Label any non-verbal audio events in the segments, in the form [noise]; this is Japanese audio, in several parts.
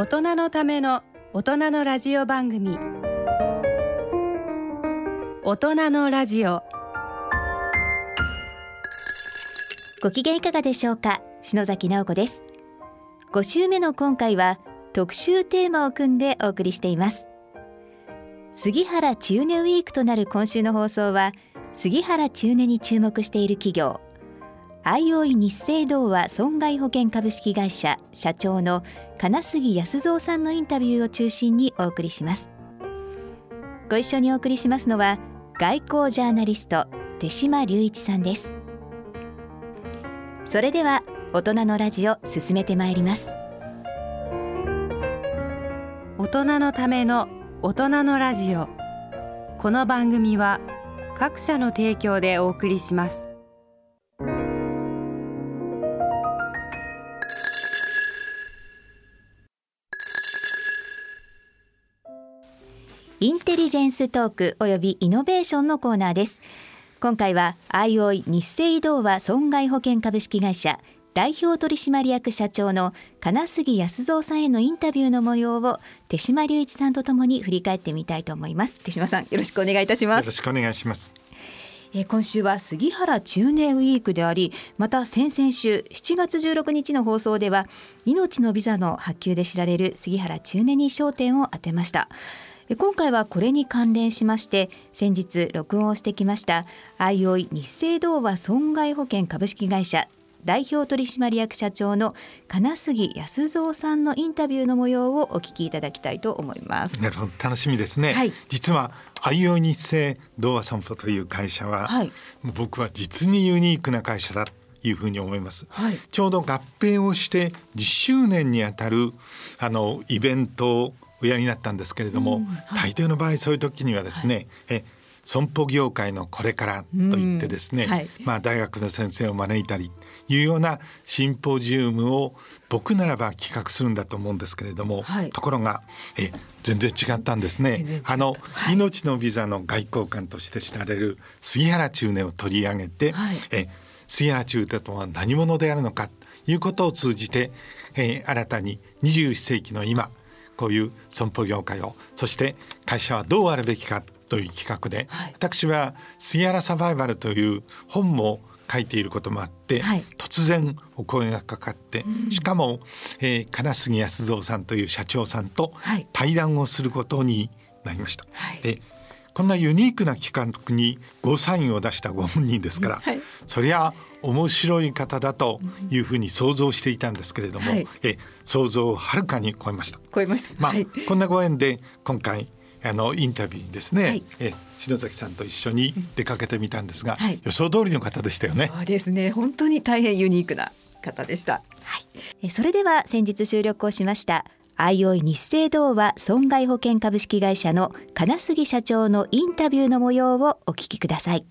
大人のための大人のラジオ番組。大人のラジオ。ご機嫌いかがでしょうか？篠崎直子です。5週目の今回は特集テーマを組んでお送りしています。杉原中根ウィークとなる今週の放送は杉原中根に注目している企業アイオイ日清同和損害保険株式会社社長の金杉康三さんのインタビューを中心にお送りします。ご一緒にお送りしますのは外交ジャーナリスト手島隆一さんです。それでは大人のラジオ進めてまいります。大人のための大人のラジオ。この番組は各社の提供でお送りします。インテリジェンストークおよびイノベーションのコーナーです。今回はアイオイ日清同和損害保険株式会社代表取締役社長の金杉康三さんへのインタビューの模様を手島隆一さんとともに振り返ってみたいと思います。手島さんよろしくお願いいたします。よろしくお願いします。え今週は杉原中年ウィークでありまた先々週7月16日の放送では命のビザの発給で知られる杉原中年に焦点を当てました今回はこれに関連しまして先日録音をしてきましたアイオイ日清同和損害保険株式会社代表取締役社長の金杉康三さんのインタビューの模様をお聞きいただきたいと思います。なるほど。楽しみですね、はい、実はアイオイ日清同和損保という会社は、はい、僕は実にユニークな会社だというふうに思います、はい、ちょうど合併をして10周年にあたるあのイベントをおやりになったんですけれども、うんはい、大抵の場合そういう時にはですね、はい、え損保業界のこれからと言ってですね、うんはい、まあ大学の先生を招いたりいうようなシンポジウムを僕ならば企画するんだと思うんですけれども、はい、ところがえ全然違ったんですね。あの、はい、命のビザの外交官として知られる杉原中年を取り上げて、はい、え杉原中年とは何者であるのかということを通じて、え新たに21世紀の今こういう損保業界をそして会社はどうあるべきかという企画で、はい、私は「杉原サバイバル」という本も書いていることもあって、はい、突然お声がかかって、うん、しかも、えー、金杉康三さんという社長さんと対談をすることになりました。はい、でこんなユニークな企画にゴーサインを出したご本人ですから、そりゃ面白い方だというふうに想像していたんですけれども、はい、え想像をはるかに超えました。超えました。まあ、はい、こんなご縁で今回あのインタビューですね、はい、え篠崎さんと一緒に出かけてみたんですが、はい、予想通りの方でしたよね。そうですね。本当に大変ユニークな方でした。はい。それでは先日収録をしましたアイオイ日清同和損害保険株式会社の金杉社長のインタビューの模様をお聞きください。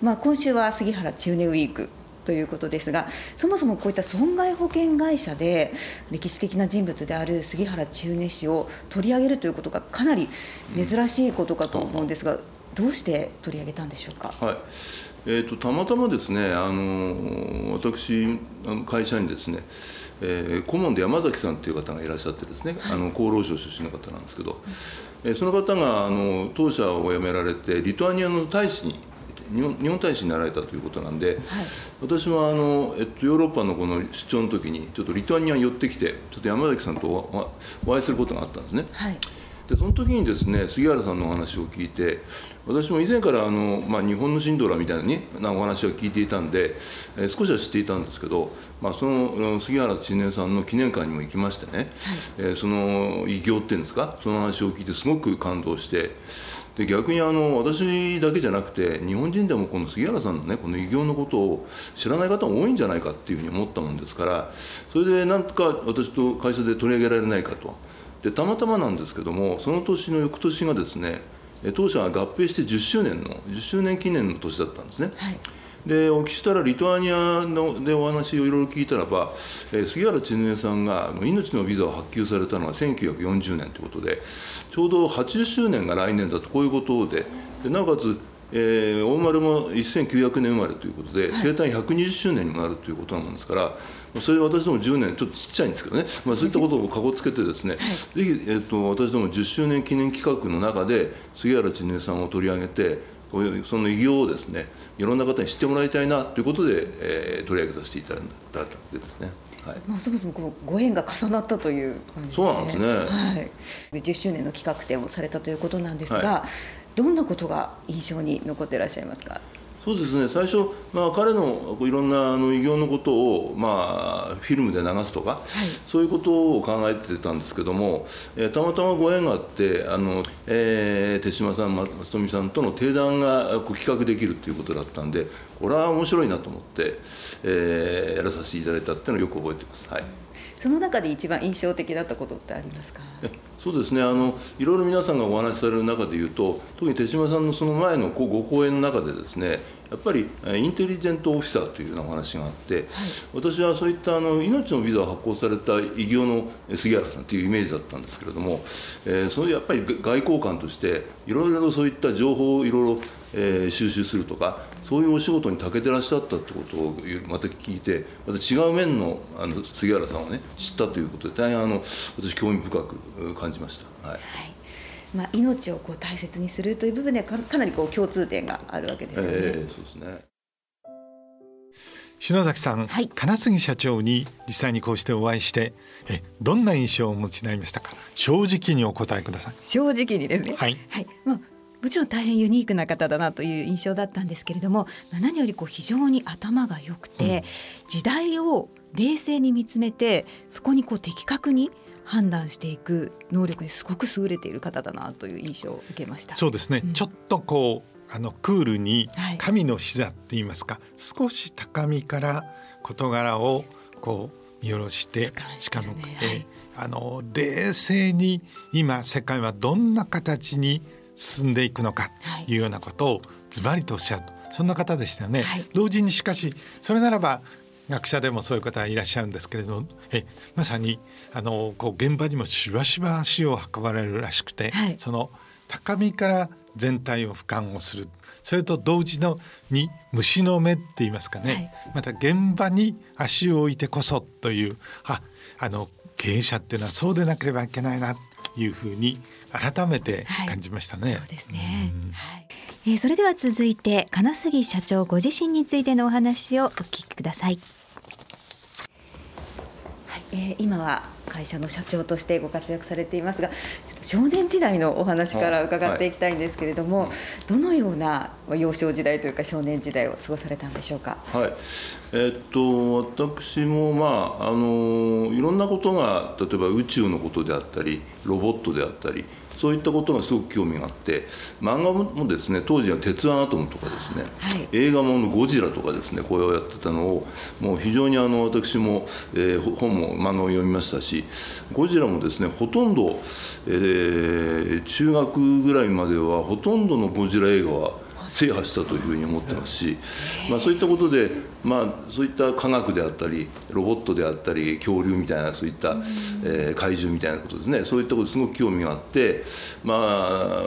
まあ今週は杉原中年ウィークということですがそもそもこういった損害保険会社で歴史的な人物である杉原中根氏を取り上げるということがかなり珍しいことかと思うんですが、どうして取り上げたんでしょうか？はいえーと、たまたまですねあの私あの会社にですね、えー、顧問で山崎さんという方がいらっしゃってですね、はい、あの厚労省出身の方なんですけど、えー、その方があの当社を辞められてリトアニアの大使に日本大使になられたということなんで、はい、私はあの、えっと、ヨーロッパのこの出張の時にちょっとリトアニアに寄ってきてちょっと山崎さんとおお会いすることがあったんですね。はい。でその時にですね杉原さんのお話を聞いて私も以前からあの、まあ、日本のシンドラみたいな,、ね、なお話を聞いていたんで、えー、少しは知っていたんですけど、まあ、その杉原知念さんの記念館にも行きましてね、はい、えー、その偉業っていうんですかその話を聞いてすごく感動してで逆にあの私だけじゃなくて日本人でもこの杉原さんのねこの偉業のことを知らない方も多いんじゃないかっていうふうに思ったもんですからそれでなんとか私と会社で取り上げられないかとでたまたまなんですけどもその年の翌年がですね当社が合併して10周年の10周年記念の年だったんですね。はいでお聞きしたらリトアニアのでお話をいろいろ聞いたらば、えー、杉原千音さんが命のビザを発給されたのは1940年ということでちょうど80周年が来年だとこういうことででなおかつえー、大丸も1900年生まれということで、生誕120周年にもなるということなもんですからそれで私ども10年ちょっとちっちゃいんですけどね、まあ、そういったことをかこつけてですね、はい、ぜひ、えーと、私ども10周年記念企画の中で杉原千音さんを取り上げてその偉業をですねいろんな方に知ってもらいたいなということで、えー、取り上げさせていただいたわけですね。はい、まあ、そもそもこのご縁が重なったという感じで、そうなんですね、はい、10周年の企画展をされたということなんですが、はい、どんなことが印象に残っていらっしゃいますか？そうですね。最初、まあ、彼のいろんなあの偉業のことを、まあ、フィルムで流すとか、はい、そういうことを考えてたんですけども、えー、たまたまご縁があってあの、えー、手嶋さん松富さんとの定談がこう企画できるっていうことだったんでこれは面白いなと思って、えー、やらさせていただいたっていうのをよく覚えてます。はいその中で一番印象的だったことってありますか？そうですね。あのいろいろ皆さんがお話しされる中でいうと特に手嶋さんのその前のご講演の中でですねやっぱりインテリジェントオフィサーというようなお話があって、はい、私はそういったあの命のビザを発行された偉業の杉原さんというイメージだったんですけれども、えー、そういうやっぱり外交官としていろいろそういった情報をいろいろえー、収集するとかそういうお仕事に長けてらっしゃったってことをまた聞いてまた違う面のあの杉原さんをね知ったということで大変あの私興味深く感じました。はい、はい。まあ、命をこう大切にするという部分ではかなりこう共通点があるわけですよね。えー、そうですね。篠崎さん、はい、金杉社長に実際にこうしてお会いしてえどんな印象をお持ちになりましたか？正直にお答えください。正直にですね。はい、はい、まあもちろん大変ユニークな方だなという印象だったんですけれども何よりこう非常に頭が良くて、うん、時代を冷静に見つめてそこにこう的確に判断していく能力にすごく優れている方だなという印象を受けました。そうですね、うん、ちょっとこうあのクールに神の視座って言いますか、はい、少し高みから事柄をこう見下ろしてしかも、ねはい、あの冷静に今世界はどんな形に進んでいくのかとい。うようなことをズバリとおっしゃる。そんな方でしたよね。はい、同時にしかしそれならば学者でもそういう方いらっしゃるんですけれどもえまさにあのこう現場にもしばしば足を運ばれるらしくて、はい、その高みから全体を俯瞰をする。それと同時のに虫の目って言いますかね、はい、また現場に足を置いてこそというああの経営者っていうのはそうでなければいけないないうふうに改めて感じましたね。はい、そうですね。はい。えー、それでは続いて金杉社長ご自身についてのお話をお聞きください。はい、えー、今は会社の社長としてご活躍されていますが少年時代のお話から伺っていきたいんですけれども、はい、どのような幼少時代というか少年時代を過ごされたんでしょうか？はい、えー、っと私もまああのいろんなことが例えば宇宙のことであったりロボットであったりそういったことがすごく興味があって漫画もですね当時は「鉄腕アトム」とかですね、はい、映画もの「ゴジラ」とかですねこれをやってたのをもう非常にあの私も、えー、本も漫画を読みましたしゴジラもですねほとんど、えー、中学ぐらいまではほとんどのゴジラ映画は制覇したというふうに思ってますし、まあ、そういったことで、まあ、そういった科学であったりロボットであったり恐竜みたいなそういった、えー、怪獣みたいなことですね。そういったことすごく興味があって、まあ、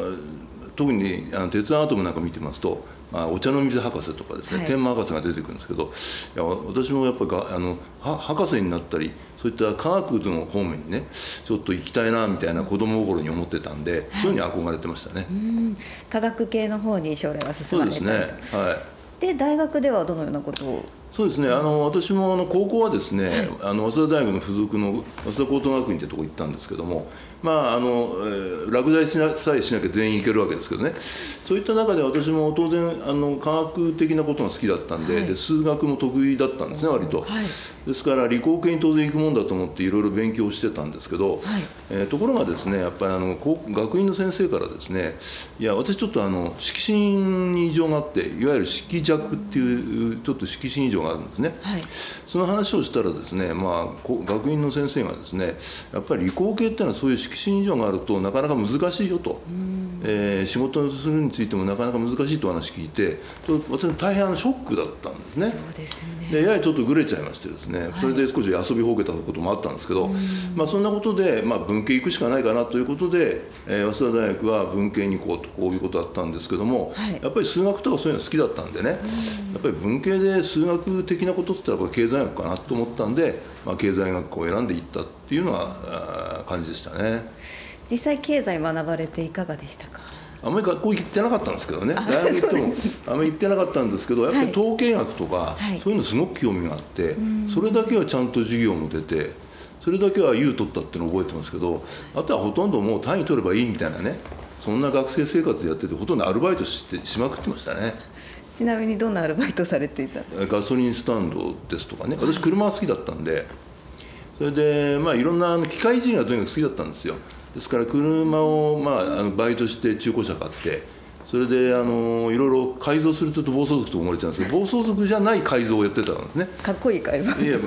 特にあの鉄腕アトムなんか見てますとまあ、お茶の水博士とかですね、はい、天満博士が出てくるんですけどいや私もやっぱりあの博士になったりそういった科学の方面にねちょっと行きたいなみたいな子供心に思ってたんで、はい、そういうふうに憧れてましたね。科学系の方に将来は進まれたそうですね。はい。で大学ではどのようなことを？そうですねあの私もあの高校はですね、はい、あの早稲田大学の付属の早稲田高等学院ってとこ行ったんですけどもまああの、えー、落第しなさえしなきゃ全員行けるわけですけどね。そういった中で私も当然あの科学的なことが好きだったんではい、で数学も得意だったんですね割と、はい、ですから理工系に当然行くもんだと思っていろいろ勉強してたんですけど、はい、えー、ところがですねやっぱりあの学院の先生からですねいや私ちょっとあの色心に異常があっていわゆる色弱っていうちょっと色心異常ががあるんですね、はい、その話をしたらですね、まあ、学院の先生がですねやっぱり理工系っていうのはそういう色心異常があるとなかなか難しいよと、えー、仕事するについてもなかなか難しいとお話聞いて私大変ショックだったんですね。ですね。でややちょっとぐれちゃいましてですね、それで少し遊びほうけたこともあったんですけど、まあ、そんなことで、まあ、文系行くしかないかなということで、えー、早稲田大学は文系に行こうとこういうことだったんですけども、はい、やっぱり数学とかそういうの好きだったんでね、やっぱり文系で数学的なことって言ったらこれ経済学かなと思ったんで、まあ、経済学科を選んでいったっていうのが感じでしたね。実際経済学ばれていかがでしたか？あんまり学校行ってなかったんですけどね。大学行ってもあんまり行ってなかったんですけどやっぱり統計学とか、はい、そういうのすごく興味があって、それだけはちゃんと授業も出てそれだけは U 取ったっていうのを覚えてますけどあとはほとんどもう単位取ればいいみたいなねそんな学生生活やっててほとんどアルバイトしてしまくってましたね。ちなみにどんなアルバイトされていた？ガソリンスタンドですとかね。私車が好きだったんで。それでまあいろんな機械人がとにかく好きだったんですよ。ですから車を、まあ、あのバイトして中古車買って。それであのいろいろ改造すると暴走族と思われちゃうんですけど暴走族じゃない改造をやってたんですね。かっこいい改造。いや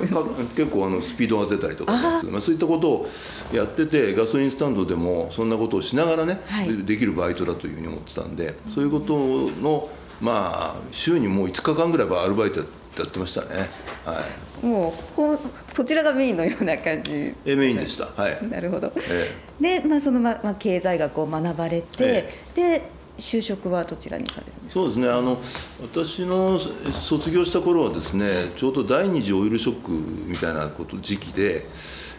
結構あのスピードを当てたりとか、まあ、そういったことをやっててガソリンスタンドでもそんなことをしながらね、はい、できるバイトだというふうに思ってたんでそういうことのまあ週にもう5日間ぐらいはアルバイトやってましたね。はい。もうほそちらがメインのような感じ。えメインでした。はい。なるほど、ええ、で、まあそのままあ、経済学を学ばれて、ええ、で就職はどちらにされるんですか？そうですね。あの私の卒業した頃はですねちょうど第二次オイルショックみたいなこと時期で、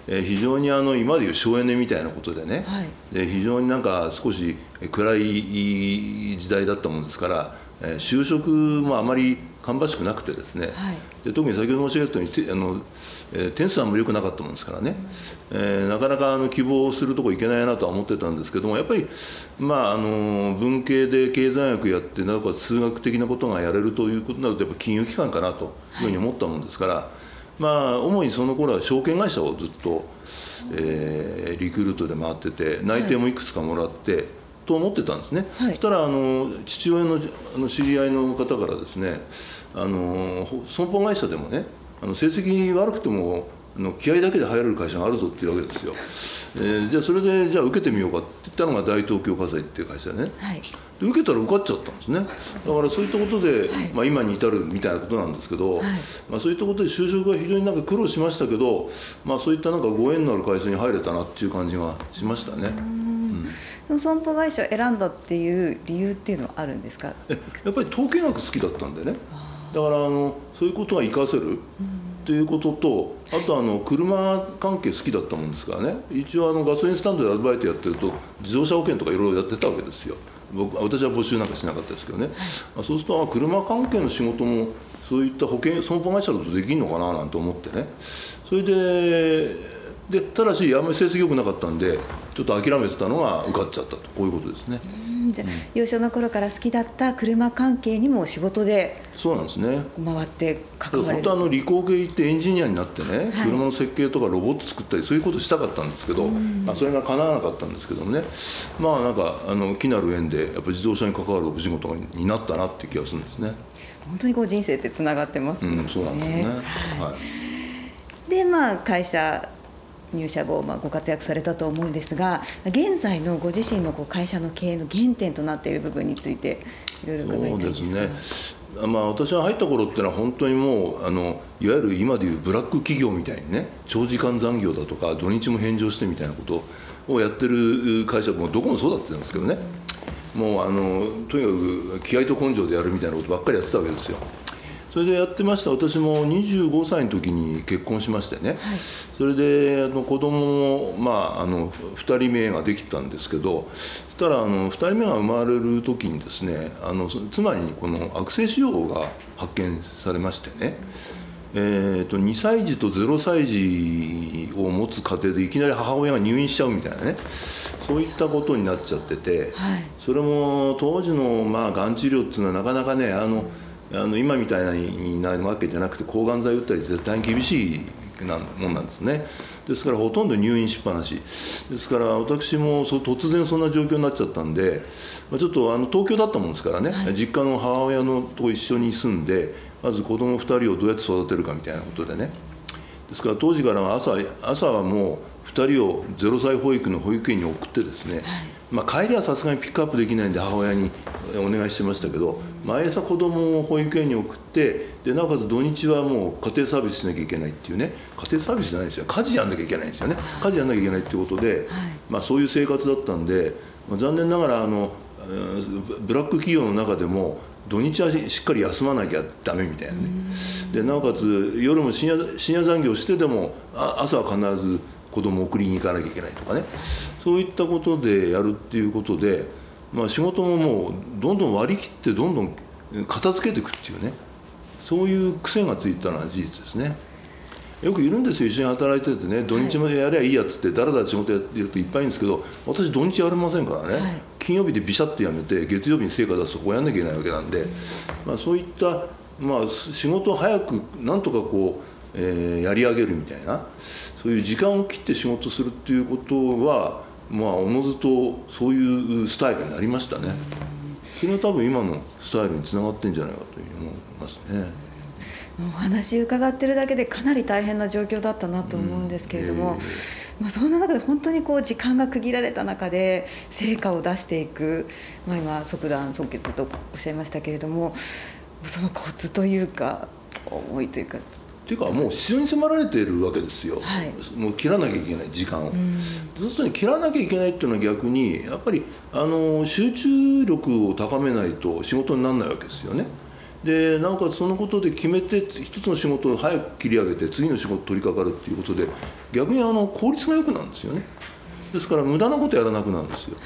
えー、非常にあの今でいう省エネみたいなことでね、はい、で非常になんか少し暗い時代だったもんですから、えー、就職もあまり芳しくなくてですね、はい、で特に先ほど申し上げたようにあの、えー、点数はあんまり良くなかったもんですからね、うん、えー、なかなかあの希望するとこいけないなとは思ってたんですけどもやっぱり、まあ、あの文系で経済学やってなおかつ数学的なことがやれるということになるとやっぱ金融機関かなというふうに思ったもんですから、はい、まあ主にその頃は証券会社をずっと、えー、リクルートで回ってて内定もいくつかもらって。はいと思ってたんですね、はい、そしたらあの父親のあの知り合いの方からですねあの損保会社でもねあの成績悪くてもあの気合だけで入れる会社があるぞっていうわけですよ、えー、じゃあそれでじゃあ受けてみようかって言ったのが大東京火災っていう会社でね、はい、で受けたら受かっちゃったんですね。だからそういったことで、はい、まあ、今に至るみたいなことなんですけど、はい、まあ、そういったことで就職が非常になんか苦労しましたけど、まあ、そういったなんかご縁のある会社に入れたなっていう感じがしましたね。損保会社を選んだっていう理由っていうのはあるんですか？やっぱり統計学好きだったんでね。だからあのそういうことが活かせる。ということとあとあの車関係好きだったもんですからね。一応あのガソリンスタンドでアルバイトやってると自動車保険とかいろいろやってたわけですよ。僕私は募集なんかしなかったですけどね、はい、そうすると車関係の仕事もそういった保険損保会社だとできるのかななんて思ってね。それででただしあんまり成績良くなかったんでちょっと諦めてたのが受かっちゃったと。こういうことですね。じゃあ、幼少の頃から好きだった車関係にも仕事でそうなんですね。回って関われる。本当あの理工系行ってエンジニアになってね、はい、車の設計とかロボット作ったりそういうことしたかったんですけど、まあ、それが叶わなかったんですけどもね。まあなんかあの木なる縁でやっぱり自動車に関わるお仕事になったなっていう気がするんですね。本当にこう人生ってつながってますよね、うん、そうなんですね、はい、でまあ会社入社後、まあ、ご活躍されたと思うんですが現在のご自身のこう会社の経営の原点となっている部分についていろいろ伺いたいですね。まあ、私が入った頃っていうのは本当にもうあのいわゆる今でいうブラック企業みたいにね長時間残業だとか土日も返上してみたいなことをやってる会社もどこもそうだったんですけどね。もうあのとにかく気合と根性でやるみたいなことばっかりやってたわけですよ。それでやってました。私も25歳の時に結婚しましてね、はい、それであの子供もまああの2人目ができたんですけどそしたらあの2人目が生まれる時にですねあの妻にこの悪性腫瘍が発見されましてね、えーと、2歳児と0歳児を持つ家庭でいきなり母親が入院しちゃうみたいなね。そういったことになっちゃってて、はい、それも当時のまあがん治療っていうのはなかなかねあの、あの今みたいになるわけじゃなくて抗がん剤打ったり絶対に厳しいなもんなんですねですからほとんど入院しっぱなしですから私もそ突然そんな状況になっちゃったんで、まあ、ちょっとあの東京だったもんですからね、はい、実家の母親のと一緒に住んでまず子供2人をどうやって育てるかみたいなことでねですから当時からは朝朝はもう2人を0歳保育の保育園に送ってですね、はい、まあ、帰りはさすがにピックアップできないんで母親にお願いしてましたけど毎朝子供を保育園に送ってでなおかつ土日はもう家庭サービスしなきゃいけないっていうね。家庭サービスじゃないですよ。家事やんなきゃいけないんですよね。家事やんなきゃいけないっていうことで、はい、まあ、そういう生活だったんで、まあ、残念ながらあのブラック企業の中でも土日はしっかり休まなきゃダメみたいなね。でなおかつ夜も深夜深夜残業してでも朝は必ず子供を送りに行かなきゃいけないとかね。そういったことでやるっていうことで、まあ、仕事ももうどんどん割り切ってどんどん片付けていくっていうね。そういう癖がついたのは事実ですね。よくいるんですよ。一緒に働いててね。土日までやればいいやっつってだらだら仕事やってるといっぱいいるんですけど私土日やれませんからね、はい、金曜日でビシャッとやめて月曜日に成果出すとこうやんなきゃいけないわけなんで、まあ、そういった、まあ、仕事を早くなんとかこう、えー、やり上げるみたいなそういう時間を切って仕事するっていうことはまあおのずとそういうスタイルになりましたね。それは多分今のスタイルにつながってんじゃないかというふうに思いますね。お話伺ってるだけでかなり大変な状況だったなと思うんですけれども、まあ、そんな中で本当にこう時間が区切られた中で成果を出していく、まあ、今即断即決とおっしゃいましたけれどもそのコツというか思いというか。っていうかもう必要に迫られているわけですよ、はい、もう切らなきゃいけない時間を、そうすると切らなきゃいけないっていうのは逆にやっぱりあの集中力を高めないと仕事にならないわけですよね。でなおかつそのことで決めて一つの仕事を早く切り上げて次の仕事取り掛かるっていうことで逆にあの効率が良くなるんですよね。ですから無駄なことやらなくなるんですよ。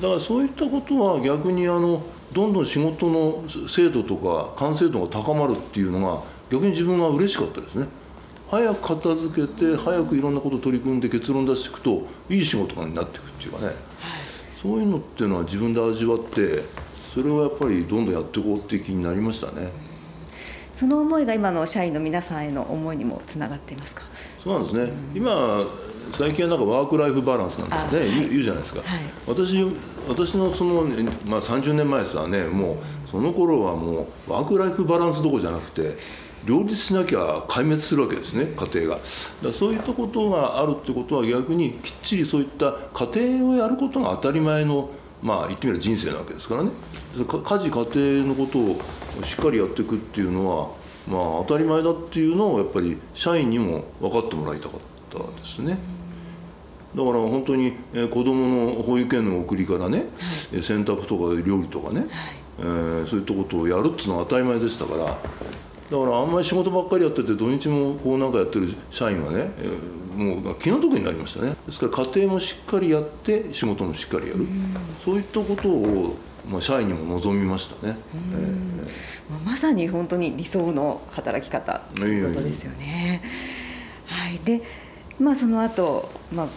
だからそういったことは逆にあのどんどん仕事の精度とか完成度が高まるっていうのが逆に自分は嬉しかったですね早く片付けて早くいろんなこと取り組んで結論出していくといい仕事になっていくっていうかね、はい、そういうのっていうのは自分で味わってそれをやっぱりどんどんやっていこうっていう気になりましたね。その思いが今の社員の皆さんへの思いにもつながっていますか？そうなんですね。今最近はなんかワークライフバランスなんですね、はい、言うじゃないですか。はい、私私のそのまあ30年前ですはね、もうその頃はもうワークライフバランスどころじゃなくて。両立しなきゃ壊滅するわけですね家庭が。だそういったことがあるってことは逆にきっちりそういった家庭をやることが当たり前のまあ言ってみれば人生なわけですからね。家事家庭のことをしっかりやっていくっていうのはまあ当たり前だっていうのをやっぱり社員にも分かってもらいたかったですね。だから本当に子どもの保育園の送りからね、はい、洗濯とか料理とかね、はい、えー、そういったことをやるっていうのは当たり前でしたからだからあんまり仕事ばっかりやってて土日もこうなんかやってる社員はね、えーもう気の毒になりましたね。ですから家庭もしっかりやって仕事もしっかりやる。そういったことを、まあ、社員にも望みましたね、えー、まさに本当に理想の働き方ということですよね。はい、でまあその後、まあ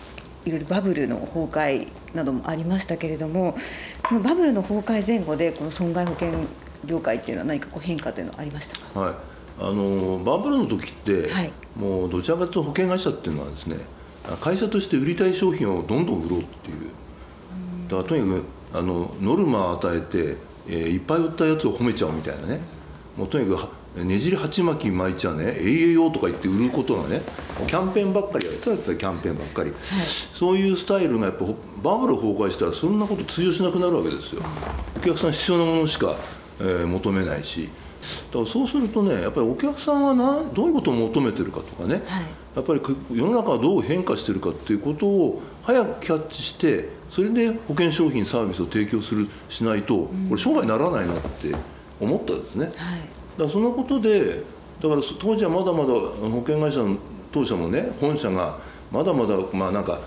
いろいろバブルの崩壊などもありましたけれどもこのバブルの崩壊前後でこの損害保険業界っていうのは何かこう変化というのはありましたか、はい。あのバブルの時って、はい、もうどちらかというと保険会社っていうのはですね会社として売りたい商品をどんどん売ろうっていう。だからとにかくあのノルマを与えて、えー、いっぱい売ったやつを褒めちゃうみたいなね。もうとにかくねじり鉢巻き巻いちゃね AAO とか言って売ることがねキャンペーンばっかりやってたやつはキャンペーンばっかり、はい、そういうスタイルがやっぱバブル崩壊したらそんなこと通用しなくなるわけですよ。お客さん必要なものしか、えー、求めないし。だからそうするとねやっぱりお客さんはなどういうことを求めてるかとかね、はい、やっぱり世の中はどう変化してるかっていうことを早くキャッチしてそれで保険商品サービスを提供するしないと、これ商売にならないなって思ったんですね。はい、だからそのことでだから当時はまだまだ保険会社の当社もね本社がまだまだまあなんか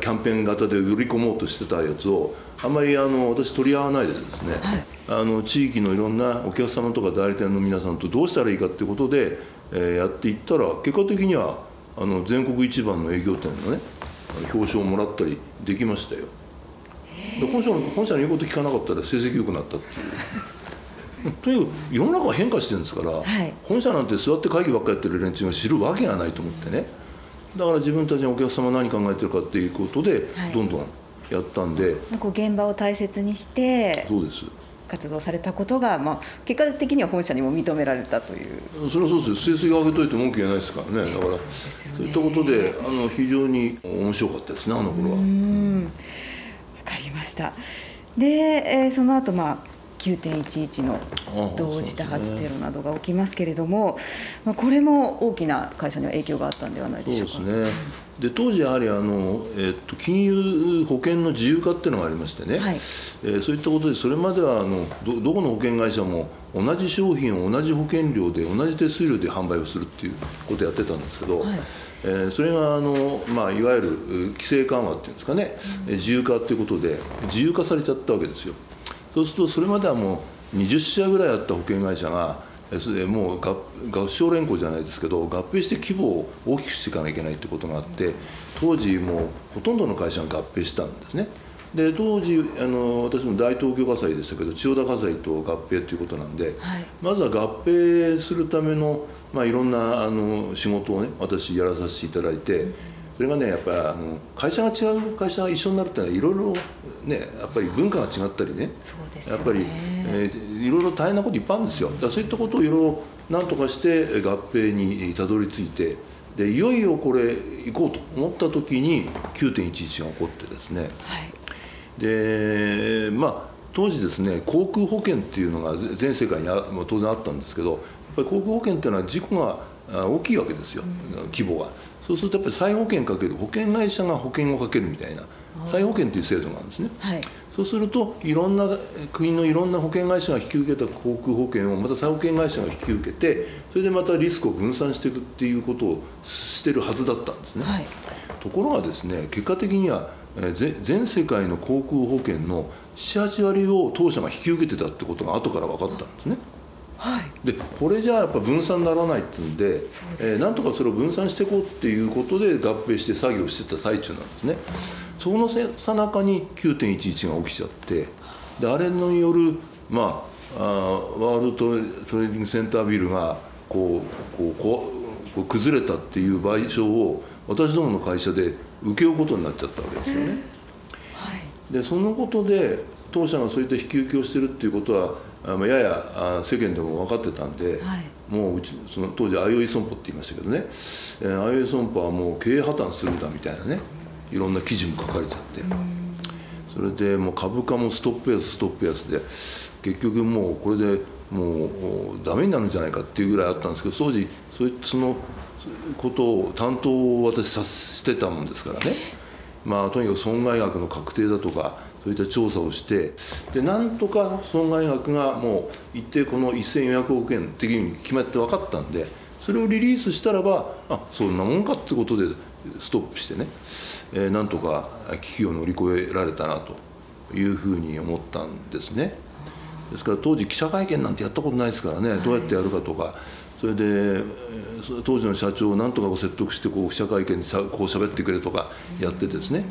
キャンペーン型で売り込もうとしてたやつをあんまりあの私取り合わないでですね、はい、あの地域のいろんなお客様とか代理店の皆さんとどうしたらいいかっていうことで、えー、やっていったら結果的にはあの全国一番の営業店のね表彰をもらったりできましたよ。で本社の本社の言うこと聞かなかったら成績良くなったっていう。[laughs] とにかく世の中は変化してるんですから、はい、本社なんて座って会議ばっかやってる連中が知るわけがないと思ってね。だから自分たちのお客様何考えてるかっていうことで、どんどんやったんで、現場を大切にしてそうです活動されたことが、まあ、結果的には本社にも認められたという。それはそうです。成績上げといて文句言えないですからね。だからそういったことであの非常に面白かったですねあの頃は。うん。分かりました。で、えー、その後まあ9.11の同時多発テロなどが起きますけれども、まあ、これも大きな会社には影響があったんではないでしょうか。そうですねで当時やはりあの、えっと、金融保険の自由化っていうのがありましてね、はい、えー、そういったことでそれまではあのどどこの保険会社も同じ商品を同じ保険料で同じ手数料で販売をするっていうことをやってたんですけど、はい、えー、それがあの、まあ、いわゆる規制緩和っていうんですかね、うん、自由化っていうことで自由化されちゃったわけですよ。そうするとそれまではもう20社ぐらいあった保険会社がもう合合唱連合じゃないですけど合併して規模を大きくしていかなきゃいけないってことがあって当時もうほとんどの会社が合併したんですね。で当時あの私も大東京火災でしたけど千代田火災と合併ということなんで、はい、まずは合併するための、まあ、いろんなあの仕事をね私やらさせていただいて。うんそれがねやっぱり会社が違う会社が一緒になるっていうのはいろいろねやっぱり文化が違ったりね、ね、やっぱり、えー、いろいろ大変なこといっぱいあるんですよ。だそういったことをいろいろなんとかして合併にたどり着いてでいよいよこれ行こうと思った時に9.11が起こってですね、はい、でまあ当時ですね航空保険っていうのが全世界に当然あったんですけどやっぱり航空保険っていうのは事故が大きいわけですよ、うん、規模が。そうするとやっぱり再保険かける保険会社が保険をかけるみたいな再保険という制度があるんですね、はい、そうするといろんな国のいろんな保険会社が引き受けた航空保険をまた再保険会社が引き受けてそれでまたリスクを分散していくっていうことをしてるはずだったんですね、はい、ところがですね結果的には全世界の航空保険の78割を当社が引き受けてたってことが後から分かったんですね。はい、でこれじゃあやっぱ分散ならないっていうんでえー、なんとかそれを分散していこうっていうことで合併して作業してた最中なんですね。そのさなかに9.11が起きちゃってであれによる、まあ、あワールドトレーディングセンタービルがこうこうこう崩れたっていう賠償を私どもの会社で請け負うことになっちゃったわけですよね。はい、でそのことで当社がそういった引き受けをしてるっていうことはあやや世間でも分かってたんで、はい、もううちその当時相生損保って言いましたけどね、えー、相生損保はもう経営破綻するんだみたいなね。いろんな記事も書かれちゃって、それでもう株価もストップ安ストップ安で結局もうこれでもうダメになるんじゃないかっていうぐらいあったんですけど当時そそのことを担当を私さしてたもんですからね。まあとにかく損害額の確定だとかそういった調査をしてでなんとか損害額がもう一定この1400億円的に決まって分かったんでそれをリリースしたらばあそんなもんかってことでストップしてね、えー、なんとか危機を乗り越えられたなというふうに思ったんですね。ですから当時記者会見なんてやったことないですからね、どうやってやるかとかそれで当時の社長をなんとか説得してこう記者会見でこう喋ってくれとかやってですね、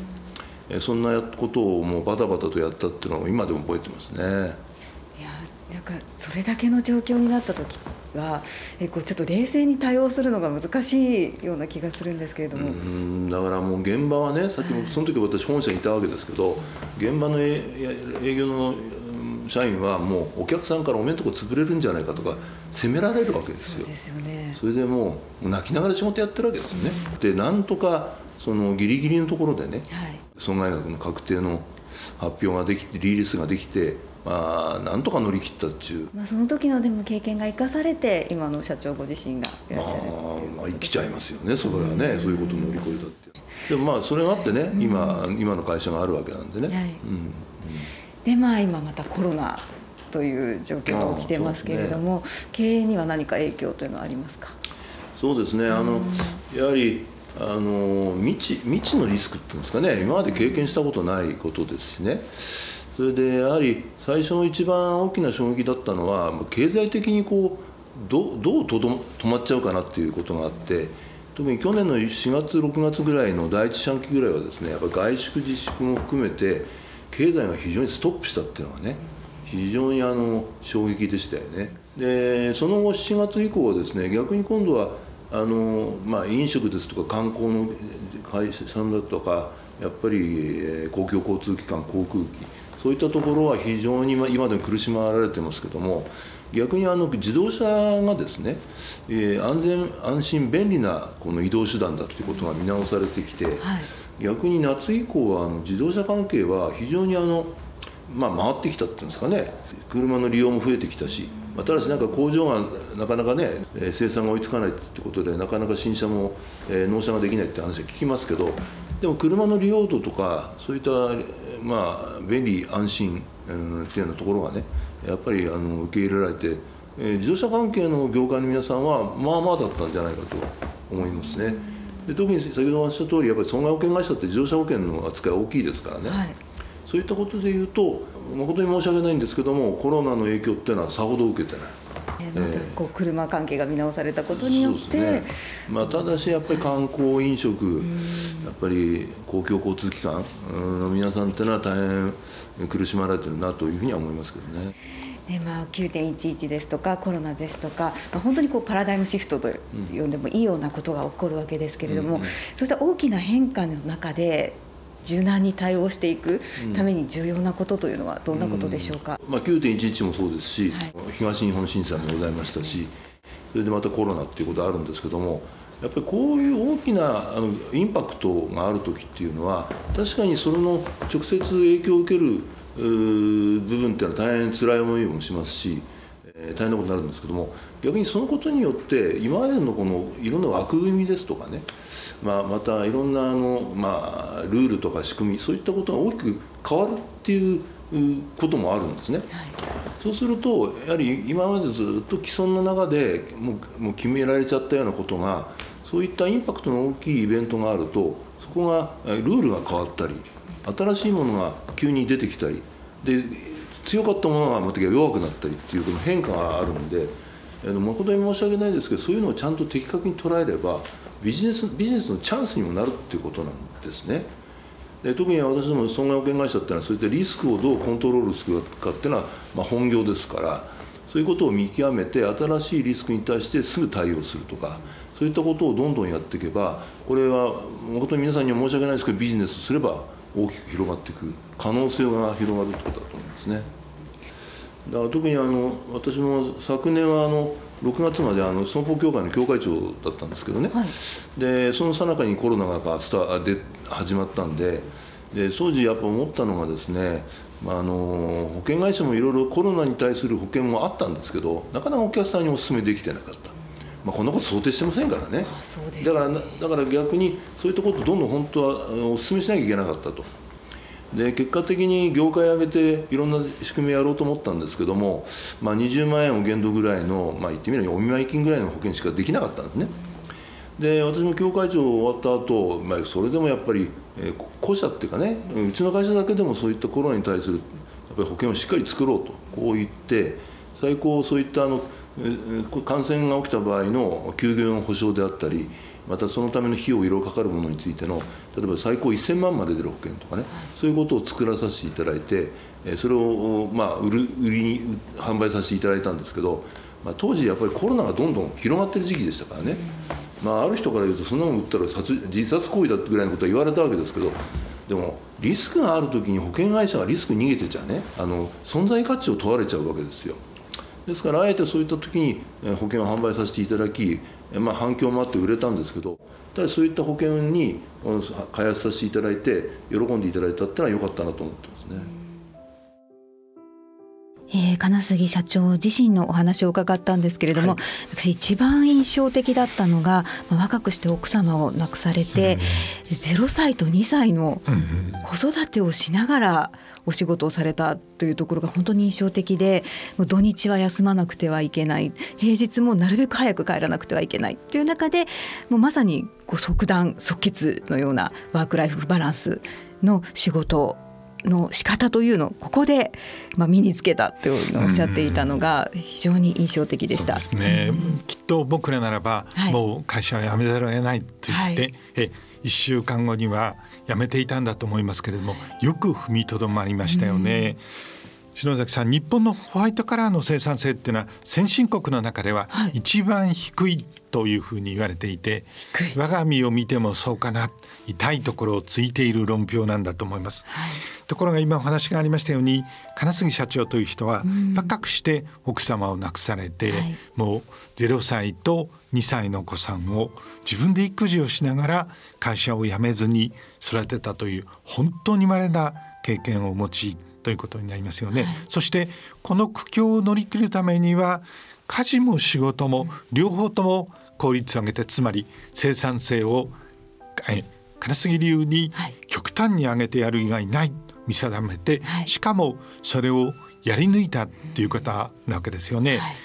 そんなことをもうバタバタとやったっていうのを今でも覚えてますね。いやなんかそれだけの状況になった時はえこうちょっと冷静に対応するのが難しいような気がするんですけれどもうんだからもう現場はねさっきもその時私本社にいたわけですけど現場の営業の社員はもうお客さんからお面とこ潰れるんじゃないかとか責められるわけですよ。そうですよね、それでもう泣きながら仕事やってるわけですよね。でなんとかそのギリギリのところでね、はい、損害額の確定の発表ができてリリースができてまあなんとか乗り切ったっていう、まあ、その時のでも経験が生かされて今の社長ご自身がいらっしゃるまあ、まあ生きちゃいますよねそれはね、そういうことを乗り越えたってでもまあそれがあってね、今今の会社があるわけなんでね、はい。うん、でまあ今またコロナという状況が起きてますけれども、ね、経営には何か影響というのはありますか？そうですね。あの、やはりあの未知未知のリスクっていうんですかね。今まで経験したことないことですしね。それでやはり最初の一番大きな衝撃だったのは経済的にこうどどうとど止まっちゃうかなっていうことがあって特に去年の4月6月ぐらいの第一四半期ぐらいはですねやっぱ外出自粛も含めて経済が非常にストップしたっていうのがね非常にあの衝撃でしたよね。でその後7月以降はですね逆に今度はあの、まあ、飲食ですとか観光の会社さんだとかやっぱり、えー、公共交通機関航空機そういったところは非常に今でも苦しまられてますけども逆にあの自動車がですね、えー、安全安心便利なこの移動手段だということが見直されてきて、はい、逆に夏以降はあの自動車関係は非常にあの、まあ、回ってきたっていうんですかね。車の利用も増えてきたし、まあ、ただしなんか工場がなかなかね生産が追いつかないってことでなかなか新車も、えー、納車ができないって話は聞きますけどでも車の利用度とかそういった、まあ、便利安心、うん、っていうようなところがねやっぱりあの受け入れられて、えー、自動車関係の業界の皆さんはまあまあだったんじゃないかと思いますね。で特に先ほどおっしゃった通りやっぱり損害保険会社って自動車保険の扱い大きいですからね、はい、そういったことでいうと誠に申し訳ないんですけどもコロナの影響っていうのはさほど受けてない。えー、こう車関係が見直されたことによって、ね、まあ、ただしやっぱり観光飲食、やっぱり公共交通機関の皆さんっていうのは大変苦しまれてるなというふうには思いますけどね。ねまあ、9.11ですとかコロナですとか、まあ、本当にこうパラダイムシフトと呼んでもいいようなことが起こるわけですけれども、うんうん、そうした大きな変化の中で柔軟に対応していくために重要なことというのはどんなことでしょうか、うん、まあ、9.11もそうですし、はい、東日本震災もございましたしそれでまたコロナっていうことあるんですけどもやっぱりこういう大きなあのインパクトがある時っていうのは確かにそれの直接影響を受ける部分っていうのは大変辛い思いもしますし大変なことになるんですけども逆にそのことによって今までのこのいろんな枠組みですとかね、まあ、またいろんなあの、まあ、ルールとか仕組みそういったことが大きく変わるっていうこともあるんですね、はい、そうするとやはり今までずっと既存の中でもうもう決められちゃったようなことがそういったインパクトの大きいイベントがあるとそこがルールが変わったり新しいものが急に出てきたりで強かったものがまた弱くなったりっていうこの変化があるんで誠に申し訳ないですけどそういうのをちゃんと的確に捉えればビジネスビジネスのチャンスにもなるっていうことなんですね。で特に私ども損害保険会社っていうのはそういったリスクをどうコントロールするかっていうのは、まあ、本業ですからそういうことを見極めて新しいリスクに対してすぐ対応するとかそういったことをどんどんやっていけばこれは誠に皆さんには申し訳ないですけどビジネスすれば大きく広がっていく可能性が広がるってことだと思いますね。だから特にあの私も昨年はあの6月まであの損保協会の協会長だったんですけどね、はい、でその最中にコロナがスタで始まったんでで当時やっぱ思ったのがですね、まあ、あの保険会社もいろいろコロナに対する保険もあったんですけどなかなかお客さんにお勧めできてなかった。まあ、こんなこと想定してませんからね。だからだから逆にそういったことをどんどん本当はお勧めしなきゃいけなかったとで結果的に業界上げていろんな仕組みをやろうと思ったんですけども、まあ、20万円を限度ぐらいの、まあ、言ってみればお見舞い金ぐらいの保険しかできなかったんですね。で私も協会長終わった後、まあそれでもやっぱり、えー、個社っていうかねうちの会社だけでもそういったコロナに対するやっぱり保険をしっかり作ろうとこう言って最高そういったあの感染が起きた場合の休業の保障であったりまたそのための費用いろいろかかるものについての例えば最高1000万まで出る保険とかねそういうことを作らさせていただいてそれをまあ売る売りに販売させていただいたんですけど、まあ、当時やっぱりコロナがどんどん広がってる時期でしたからね、まあ、ある人から言うとそんなの売ったら殺自殺行為だってぐらいのことは言われたわけですけどでもリスクがある時に保険会社がリスク逃げてちゃねあの存在価値を問われちゃうわけですよ。ですからあえてそういった時に保険を販売させていただき、まあ、反響もあって売れたんですけどただそういった保険に開発させていただいて喜んでいただいたっていうのは良かったなと思ってますね。えー、金杉社長自身のお話を伺ったんですけれども、はい、私一番印象的だったのが、まあ、若くして奥様を亡くされて、うん、0歳と2歳の子育てをしながらお仕事をされたというところが本当に印象的で土日は休まなくてはいけない。平日もなるべく早く帰らなくてはいけないという中でもうまさにこう即断即決のようなワークライフバランスの仕事の仕方というのをここで、まあ、身につけたというのをおっしゃっていたのが非常に印象的でした。そうですね、うん、きっと僕らならば、はい、もう会社は辞めざるを得ないと言って、はい、え1週間後には辞めていたんだと思いますけれどもよく踏みとどまりましたよね。篠崎さん日本のホワイトカラーの生産性っていうのは先進国の中では一番低いというふうに言われていて我が身を見てもそうかな痛いところをついている論評なんだと思います、はい、ところが今お話がありましたように金杉社長という人は若くして奥様を亡くされて、はい、もう0歳と2歳のお子さんを自分で育児をしながら会社を辞めずに育てたという本当に稀な経験をお持ちということになりますよね、はい、そしてこの苦境を乗り切るためには家事も仕事も両方とも効率を上げてつまり生産性を金杉流に極端に上げてやる以外ないと見定めて、はい、しかもそれをやり抜いたっていうことなわけですよね。はい。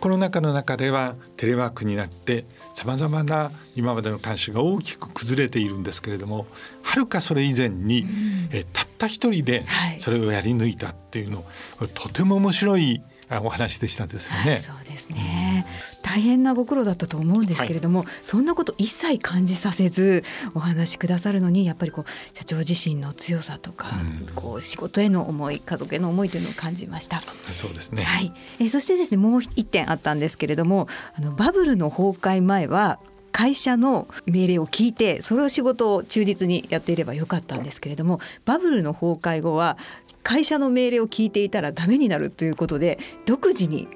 コロナ禍の中ではテレワークになってさまざまな今までの慣習が大きく崩れているんですけれどもはるかそれ以前に、うん、えたった一人でそれをやり抜いたっていうの、はい、とても面白いお話でしたですよね、はい、そうですね、うん、大変なご苦労だったと思うんですけれども、はい、そんなこと一切感じさせずお話しくださるのにやっぱりこう社長自身の強さとか、うん、こう仕事への思い家族への思いというのを感じました。そうですね、はい、えそしてですねもう一点あったんですけれどもあのバブルの崩壊前は会社の命令を聞いてそれを仕事を忠実にやっていればよかったんですけれどもバブルの崩壊後は会社の命令を聞いていたらダメになるということで独自に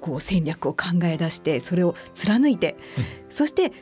こう戦略を考え出してそれを貫いて、うん、そして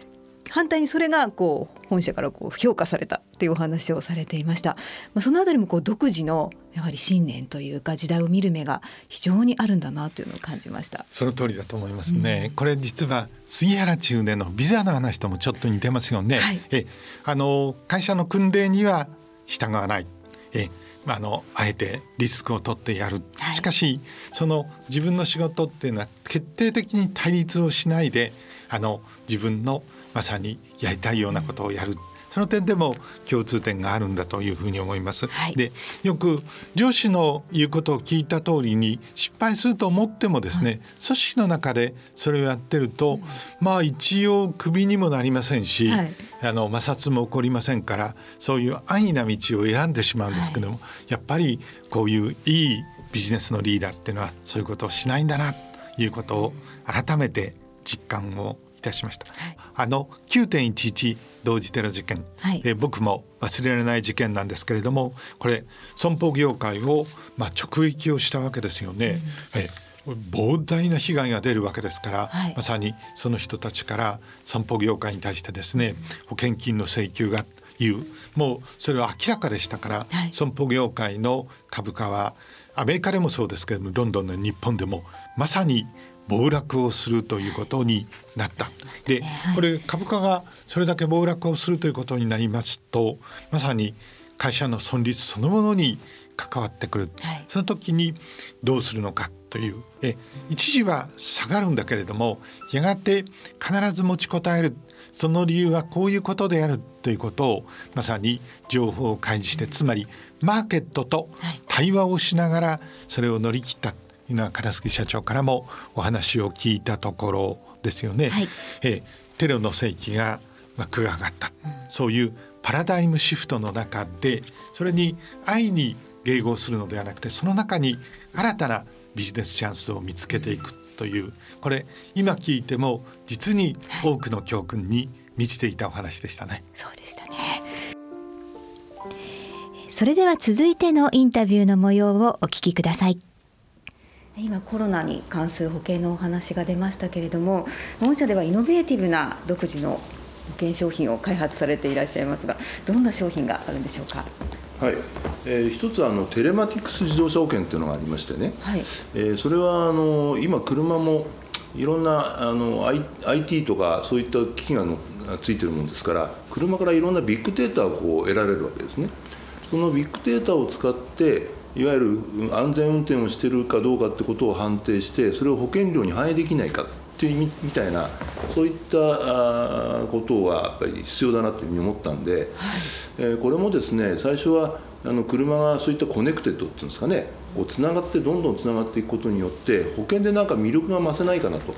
反対にそれがこう本社からこう評価されたっていうお話をされていました。まあ、そのあたりもこう独自のやはり信念というか時代を見る目が非常にあるんだなというのを感じました。その通りだと思いますね。うん、これ実は杉原中年のビザの話ともちょっと似てますよね。はい、えあの会社の訓令には従わない。えあのあえてリスクを取ってやる、はい、しかしその自分の仕事っていうのは決定的に対立をしないであの自分のまさにやりたいようなことをやる、その点でも共通点があるんだというふうに思います。はい、でよく上司の言うことを聞いた通りに失敗すると思ってもですね、はい、組織の中でそれをやってると、うん、まあ一応クビにもなりませんし、はい、あの摩擦も起こりませんからそういう安易な道を選んでしまうんですけども、やっぱりこういういいビジネスのリーダーっていうのはそういうことをしないんだなということを改めて実感をいたしました。はい、あの9.11同時テロ事件、はい、で僕も忘れられない事件なんですけれどもこれ損保業界を、まあ、直撃をしたわけですよね。うん、え膨大な被害が出るわけですから、はい、まさにその人たちから損保業界に対してですね保険金の請求がいうもうそれは明らかでしたから、はい、損保業界の株価はアメリカでもそうですけれどもロンドンの日本でもまさに暴落をするということになった。でこれ株価がそれだけ暴落をするということになりますとまさに会社の存立そのものに関わってくる、はい、その時にどうするのかという。え一時は下がるんだけれどもやがて必ず持ちこたえる。その理由はこういうことであるということをまさに情報を開示してつまりマーケットと対話をしながらそれを乗り切ったいうのは金杉社長からもお話を聞いたところですよね。はい、えテロの世紀が幕が上がった、うん、そういうパラダイムシフトの中でそれに愛に迎合するのではなくてその中に新たなビジネスチャンスを見つけていくというこれ今聞いても実に多くの教訓に満ちていたお話でしたね。そうでしたねそれでは続いてのインタビューの模様をお聞きください。今コロナに関する保険のお話が出ましたけれども御社ではイノベーティブな独自の保険商品を開発されていらっしゃいますがどんな商品があるんでしょうか？はい。えー、一つあのテレマティクス自動車保険っていうのがありましてね、はい。えー、それはあの今車もいろんなあの IT とかそういった機器がのついてるものですから車からいろんなビッグデータをこう得られるわけですね。そのビッグデータを使っていわゆる安全運転をしてるかどうかってことを判定してそれを保険料に反映できないかっていうみたいなそういったことはやっぱり必要だなというふうに思ったんで、はい、えー、これもですね最初はあの車がそういったコネクテッドっていうんですかねこうつながってどんどんつながっていくことによって保険でなんか魅力が増せないかなと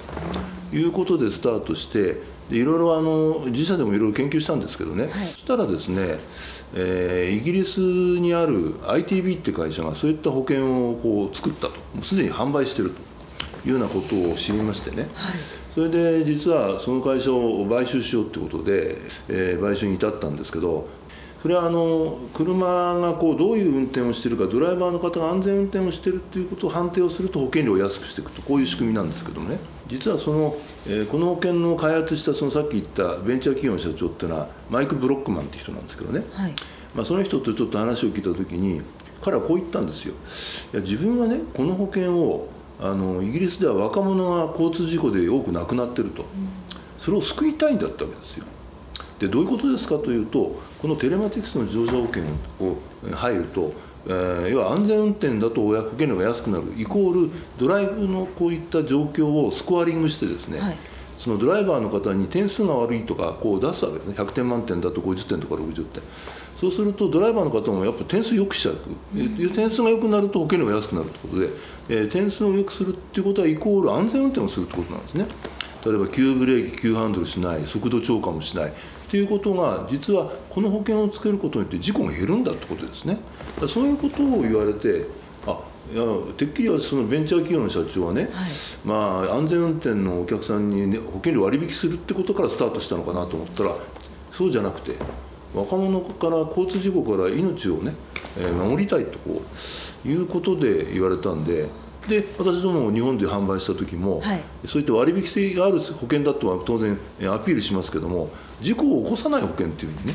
いうことでスタートしていろいろあの自社でもいろいろ研究したんですけどね、はい、そしたらですね、えー、イギリスにある ITB って会社がそういった保険をこう作ったと。すでに販売してるというようなことを知りましてね、はい、それで実はその会社を買収しようってことで、えー、買収に至ったんですけどそれはあの車がこうどういう運転をしているかドライバーの方が安全運転をしているっていうことを判定をすると保険料を安くしていくと。こういう仕組みなんですけどもね実はその、えー、この保険の開発したそのさっき言ったベンチャー企業の社長っていうのはマイク・ブロックマンって人なんですけどね、はい、まあ、その人とちょっと話を聞いた時に彼はこう言ったんですよ。いや自分はねこの保険をあのイギリスでは若者が交通事故で多く亡くなってると、それを救いたいんだったわけですよ。でどういうことですかというとこのテレマティクスの自動車保険を入ると、えー、要は安全運転だと保険料が安くなるイコールドライブのこういった状況をスコアリングしてですね、はい、そのドライバーの方に点数が悪いとかこう出すわけですね。100点満点だと50点とか60点。そうするとドライバーの方もやっぱ点数良くしちゃう、うん、点数が良くなると保険料が安くなるということで、えー、点数を良くするっていうことはイコール安全運転をするってことなんですね。例えば急ブレーキ急ハンドルしない速度超過もしないっていうことが実はこの保険をつけることによって事故が減るんだってことですね。そういうことを言われてあいやてっきりはそのベンチャー企業の社長はね、はい、まあ、安全運転のお客さんに、ね、保険料割引するってことからスタートしたのかなと思ったらそうじゃなくて若者から交通事故から命をね、えー、守りたいとこういうことで言われたんでで私ども日本で販売した時も、はい、そういった割引性がある保険だとは当然アピールしますけども事故を起こさない保険っていうふうにね、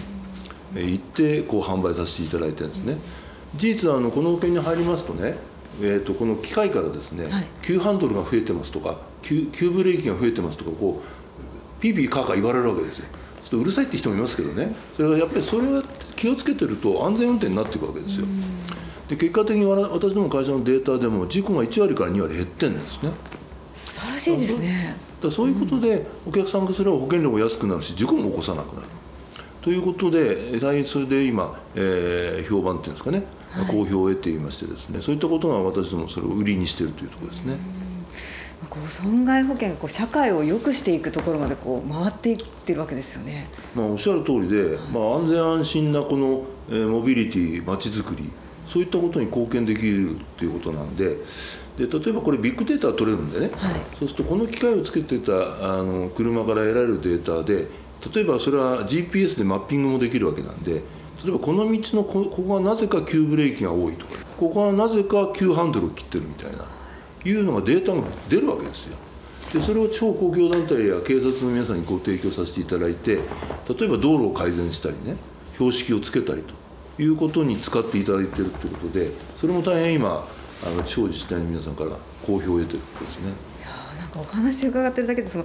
えー、言ってこう販売させていただいてるんですね。事実あのこの保険に入りますとねえーと、この機械からですね、はい、急ハンドルが増えてますとか急急ブレーキが増えてますとかこうピーピーカーカー言われるわけですよ。ちょっとうるさいって人もいますけどね。それはやっぱりそれは気をつけてると安全運転になっていくわけですよで結果的に私ども会社のデータでも事故が1割から2割減ってるんですね。素晴らしいですね。だそういうことでお客さんがすれば保険料も安くなるし事故も起こさなくなる。ということで大変それで今、えー、評判っていうんですかね。好評を得ていましてですね。そういったことが私どもそれを売りにしているというところですね。こう損害保険がこう社会を良くしていくところまでこう回っていってるわけですよね。まあ、おっしゃる通りで、まあ、安全安心なこの、えー、モビリティまちづくりそういったことに貢献できるっていうことなんでで例えばこれビッグデータ取れるんでね、はい、そうするとこの機械をつけてたあの車から得られるデータで例えばそれは GPS でマッピングもできるわけなんで例えばこの道のこここがなぜか急ブレーキが多いとかここはなぜか急ハンドルを切ってるみたいないうのがデータが出るわけですよ。でそれを超公共団体や警察の皆さんにご提供させていただいて例えば道路を改善したりね標識をつけたりということに使っていただいてるということでそれも大変今あの地方自治体の皆さんから好評を得てることですね。いやなんかお話伺ってるだけでその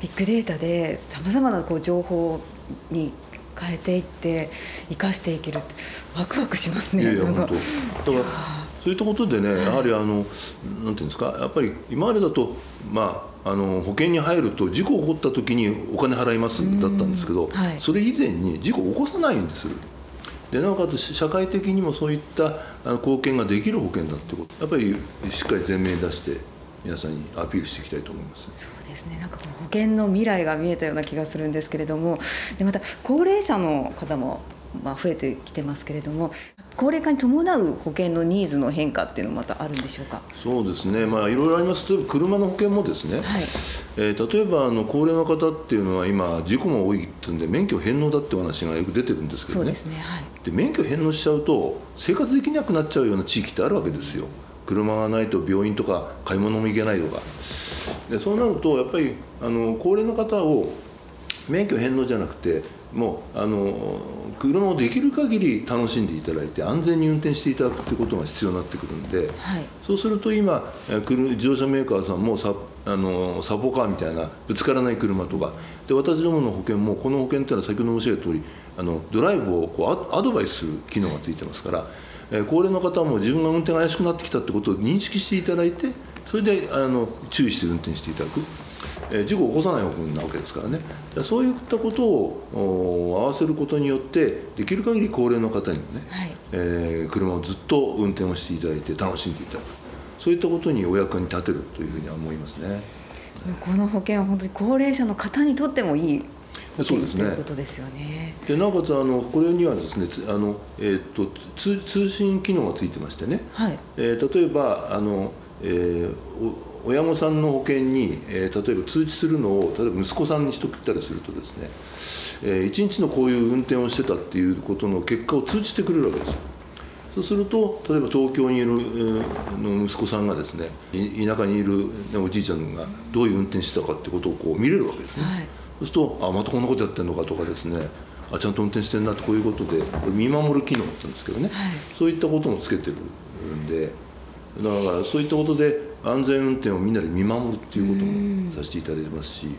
ビッグデータでさまざまなこう情報に変えていって生かしていけるってワクワクしますね。いやいや本当。だからそういったことでね、やはりあのなんていうんですかやっぱり今までだとまああの保険に入ると事故起こった時にお金払いますだったんですけど、はい、それ以前に事故を起こさないんですでなおかつ社会的にもそういった貢献ができる保険だってことやっぱりしっかり前面に出して皆さんにアピールしていきたいと思います。そうですね。なんか保険の未来が見えたような気がするんですけれども、でまた高齢者の方もまあ増えてきてますけれども、高齢化に伴う保険のニーズの変化っていうのもまたあるんでしょうか？そうですね。まあいろいろあります。例えば車の保険もですね。はい、えー、例えばあの高齢の方っていうのは今事故が多いっていうんで免許返納だって話がよく出てるんですけどね。そうですね。はい。で免許返納しちゃうと生活できなくなっちゃうような地域ってあるわけですよ。車がないと病院とか買い物も行けないとかでそうなるとやっぱりあの高齢の方を免許返納じゃなくてもうあの車をできる限り楽しんでいただいて安全に運転していただくってことが必要になってくるんで、はい、そうすると今自動車メーカーさんもサあのサポカーみたいなぶつからない車とかで私どもの保険もこの保険っていうのは先ほど申し上げた通りありドライブをこうアドバイスする機能がついてますから。え高齢の方も自分が運転が怪しくなってきたってことを認識していただいてそれであの注意して運転していただく、え事故を起こさない方向なわけですからねそういったことを合わせることによってできる限り高齢の方にもね、はい、えー、車をずっと運転をしていただいて楽しんでいただくそういったことにお役に立てるというふうには思いますね。この保険は本当に高齢者の方にとってもいいそうですね。ことですよね。でなおかつあのこれにはですねあのえっ、と通通信機能がついてましてね。はい。えー、例えばあの、えー、親御さんの保険に、えー、例えば通知するのを例えば息子さんにしとったりするとですね、えー、1日のこういう運転をしてたっていうことの結果を通知してくれるわけですよそうすると例えば東京にいるの息子さんがですね田舎にいるおじいちゃんがどういう運転してたかってことをこう見れるわけですね、はい、そうするとあまたこんなことやってんのかとかですねあちゃんと運転してんなってこういうことで見守る機能ってうんですけどね、はい、そういったこともつけてるんでだからそういったことで安全運転をみんなで見守るっていうこともさせていただいてますし、はい、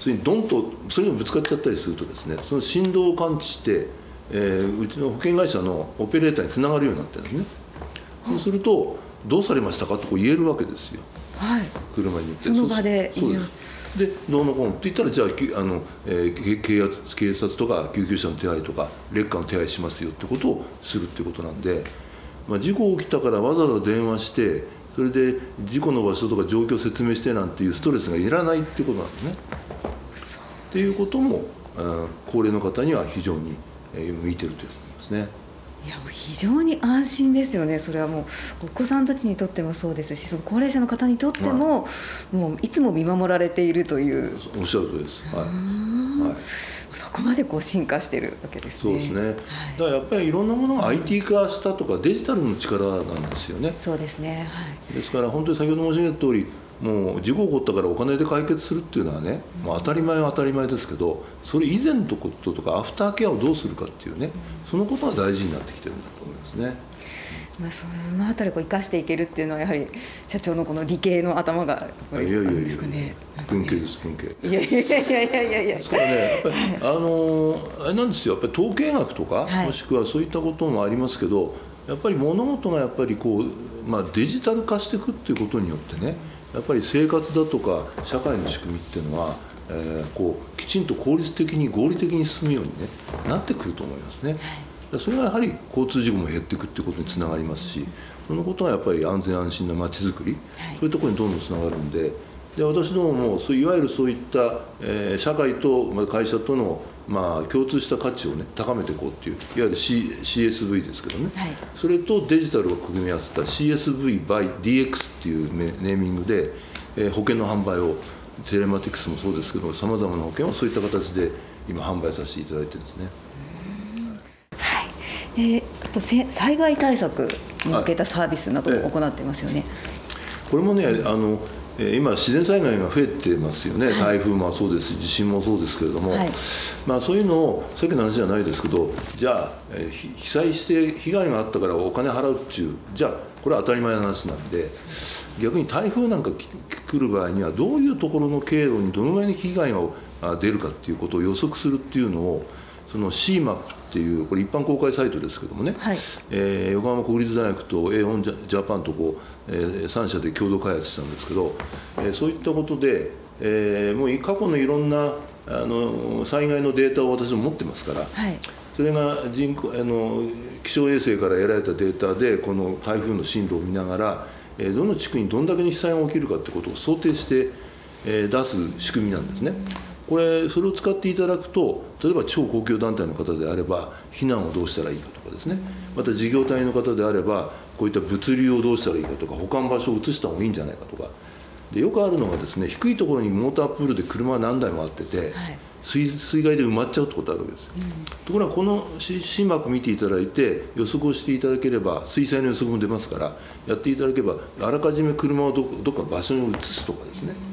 それにドンとそれにぶつかっちゃったりするとですねその振動を感知してえー、うちの保険会社のオペレーターにつながるようになってるんですね、そうするとどうされましたかとこう言えるわけですよ、はい、車に乗って。その場でそうです。でどうのこうのって言ったらじゃああの、えー、警察警察とか救急車の手配とか劣化の手配しますよってことをするってことなんで、まあ、事故起きたからわざわざ電話してそれで事故の場所とか状況を説明してなんていうストレスがいらないっていうことなんですね。っていうことも高齢の方には非常に向いてると思いますね。いや非常に安心ですよね、それはもうお子さんたちにとってもそうですし、その高齢者の方にとっても、はい、もういつも見守られているという。おっしゃるとりです。はい。はいそこまでこう進化してるわけですね。そうですね。はい、だからやっぱりいろんなものが IT 化したとかデジタルの力なんですよね。そうですね。はい。ですから本当に先ほど申し上げた通り、もう事故起こったからお金で解決するっていうのはね、まあ、当たり前は当たり前ですけどそれ以前のこととかアフターケアをどうするかっていうねそのことが大事になってきてるんだと思いますね。まあ、そのあたりを生かしていけるっていうのはやはり社長のこの理系の頭がいやいやいや文系です文系。いやいやいやいやいや。い [laughs] やですからねやっぱり、あのあれなんですよやっぱり統計学とか、はい、もしくはそういったこともありますけどやっぱり物事がやっぱりこう、まあ、デジタル化していくっていうことによってねやっぱり生活だとか社会の仕組みっていうのは、えー、こうきちんと効率的に合理的に進むように、ね、なってくると思いますね。それはやはり交通事故も減っていくっていうことにつながりますしそのことはやっぱり安全安心なまちづくり、そういうところにどんどんつながるんで。で私どももそういわゆるそういった、えー、社会と会社とのまあ、共通した価値を、ね、高めていこうっていういわゆる、C、CSV ですけどね、はい、それとデジタルを組み合わせた CSV by DX っていうネーミングで、えー、保険の販売をテレマティクスもそうですけどさまざまな保険をそういった形で今販売させていただいてるんですね。はい、えー、災害対策に向けたサービスなどを行っていますよね。これもねあの今自然災害が増えてますよね、はい、台風もそうですし地震もそうですけれども、はい、まあ、そういうのをさっきの話じゃないですけどじゃあ被災して被害があったからお金払うっちゅうじゃあこれは当たり前の話なんで逆に台風なんか来る場合にはどういうところの経路にどのぐらいに被害が出るかっていうことを予測するっていうのをその CMAP っていうこれ一般公開サイトですけどもね、はい、えー、横浜国立大学と A オンジャパンとこう、えー、3社で共同開発したんですけど、えー、そういったことで、えー、もう過去のいろんなあの災害のデータを私も持ってますから、はい、それが人工あの気象衛星から得られたデータでこの台風の進路を見ながら、えー、どの地区にどんだけの被災が起きるかってことを想定して、えー、出す仕組みなんですね。これそれを使っていただくと例えば超公共団体の方であれば避難をどうしたらいいかとかですね。また事業体の方であればこういった物流をどうしたらいいかとか保管場所を移した方がいいんじゃないかとか。でよくあるのがですね低いところにモータープールで車何台もあってて、はい、水水害で埋まっちゃうってことあるわけです。よ、うん、ところがこの心膜見ていただいて予測をしていただければ水災の予測も出ますからやっていただければあらかじめ車をどどっか場所に移すとかですね、うん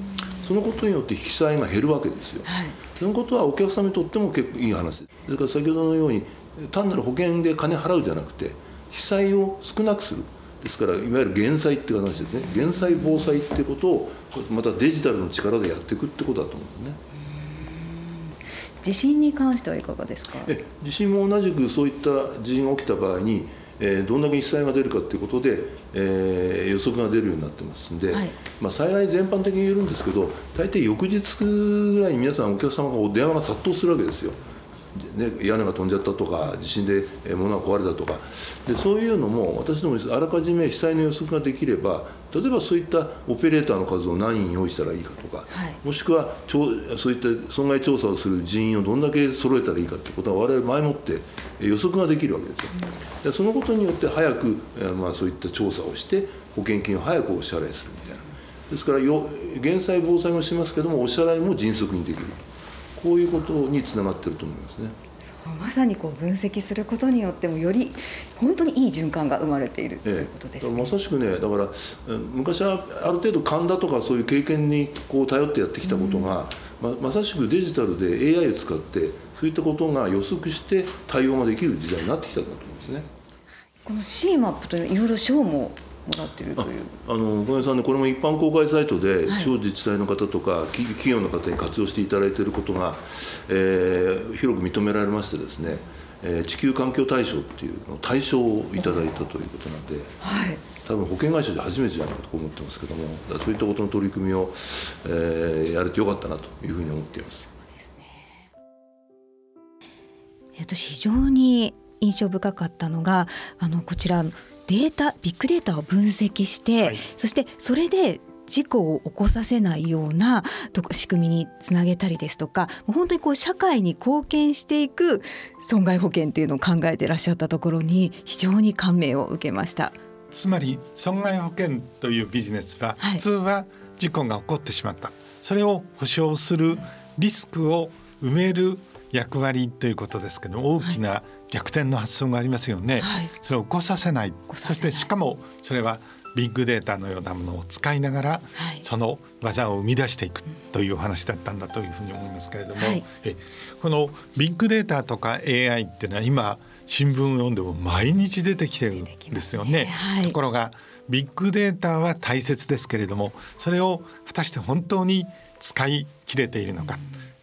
そのことによって被災が減るわけですよ、はい、そのことはお客様にとっても結構いい話です。それから先ほどのように単なる保険で金払うじゃなくて被災を少なくする。ですからいわゆる減災っていう話ですね。減災防災ってことをまたデジタルの力でやっていくってことだと思うんですね。地震に関してはいかがですか？地震も同じくそういった地震が起きた場合にえー、どんだけ被災が出るかということで、えー、予測が出るようになってますんで、はい、まあ、災害全般的に言えるんですけど大抵翌日ぐらいに皆さんお客様が電話が殺到するわけですよ。ね、屋根が飛んじゃったとか地震で物が壊れたとか。でそういうのも私どもあらかじめ被災の予測ができれば例えばそういったオペレーターの数を何人用意したらいいかとか、はい、もしくはそういった損害調査をする人員をどんだけ揃えたらいいかってことは我々前もって予測ができるわけですよ。でそのことによって早く、まあ、そういった調査をして保険金を早くお支払いするみたいな。ですからよ減災防災もしますけどもお支払いも迅速にできるこういうことにつながってると思いますね。まさにこう分析することによってもより本当にいい循環が生まれている、ということです、ね、まさしくねだから昔はある程度神田とかそういう経験にこう頼ってやってきたことが、うん、ままさしくデジタルで AI を使ってそういったことが予測して対応ができる時代になってきたんだと思うんですね。この C マップといういろいろ賞ももらってるという。あの小林さんねこれも一般公開サイトで地方自治体の方とか、企業の方に活用していただいていることが、えー、広く認められましてですね、えー、地球環境大賞っていうの大賞をいただいたということなんで、はい、多分保険会社で初めてじゃないかと思ってますけどもそういったことの取り組みを、えー、やれてよかったなというふうに思っています。私非常に印象深かったのがあのこちらデータビッグデータを分析して、はい、そしてそれで事故を起こさせないような仕組みにつなげたりですとか本当にこう社会に貢献していく損害保険っていうのを考えていらっしゃったところに非常に感銘を受けました。つまり損害保険というビジネスは普通は事故が起こってしまった、はい、それを保証するリスクを埋める役割ということですけど大きな逆転の発想がありますよね、はい、それを起こさせない。そしてしかもそれはビッグデータのようなものを使いながら、はい、その技を生み出していくというお話だったんだというふうに思いますけれども、はい、えこのビッグデータとか AI っていうのは今新聞を読んでも毎日出てきてるんですよね。ね。はい、ところがビッグデータは大切ですけれどもそれを果たして本当に使い切れているのか、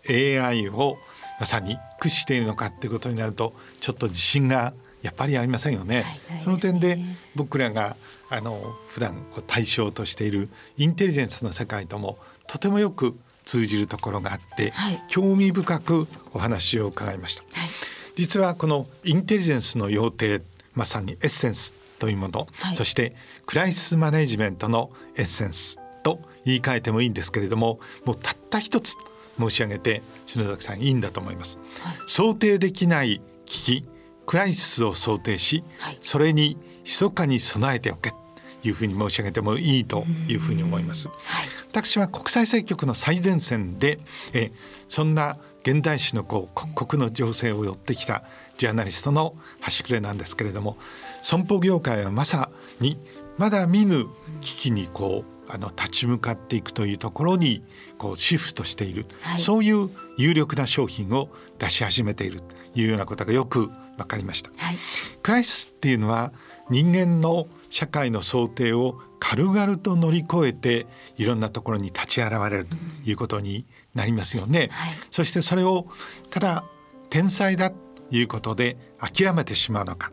うん、AI をまさに駆使しているのかっていうことになるとちょっと自信がやっぱりありませんよね。はい、その点で僕らがあの普段対象としているインテリジェンスの世界ともとてもよく通じるところがあって、はい、興味深くお話を伺いました、はい、実はこのインテリジェンスの要諦まさにエッセンスというもの、はい、そしてクライシスマネジメントのエッセンスと言い換えてもいいんですけれどももうたった一つ申し上げて篠崎さんいいんだと思います、はい、想定できない危機クライシスを想定し、はい、それに密かに備えておけというふうに申し上げてもいいというふうに思います、はい、私は国際政局の最前線でえそんな現代史のこう刻々の情勢を寄ってきたジャーナリストの端くれなんですけれども損保業界はまさにまだ見ぬ危機にこうあの立ち向かっていくというところにこうシフトしている、はい、そういう有力な商品を出し始めているというようなことがよく分かりました。はい、クライシスっていうのは人間の社会の想定を軽々と乗り越えていろんなところに立ち現れるということになりますよね。うんはい、そしてそれをただ天才だということで諦めてしまうのか、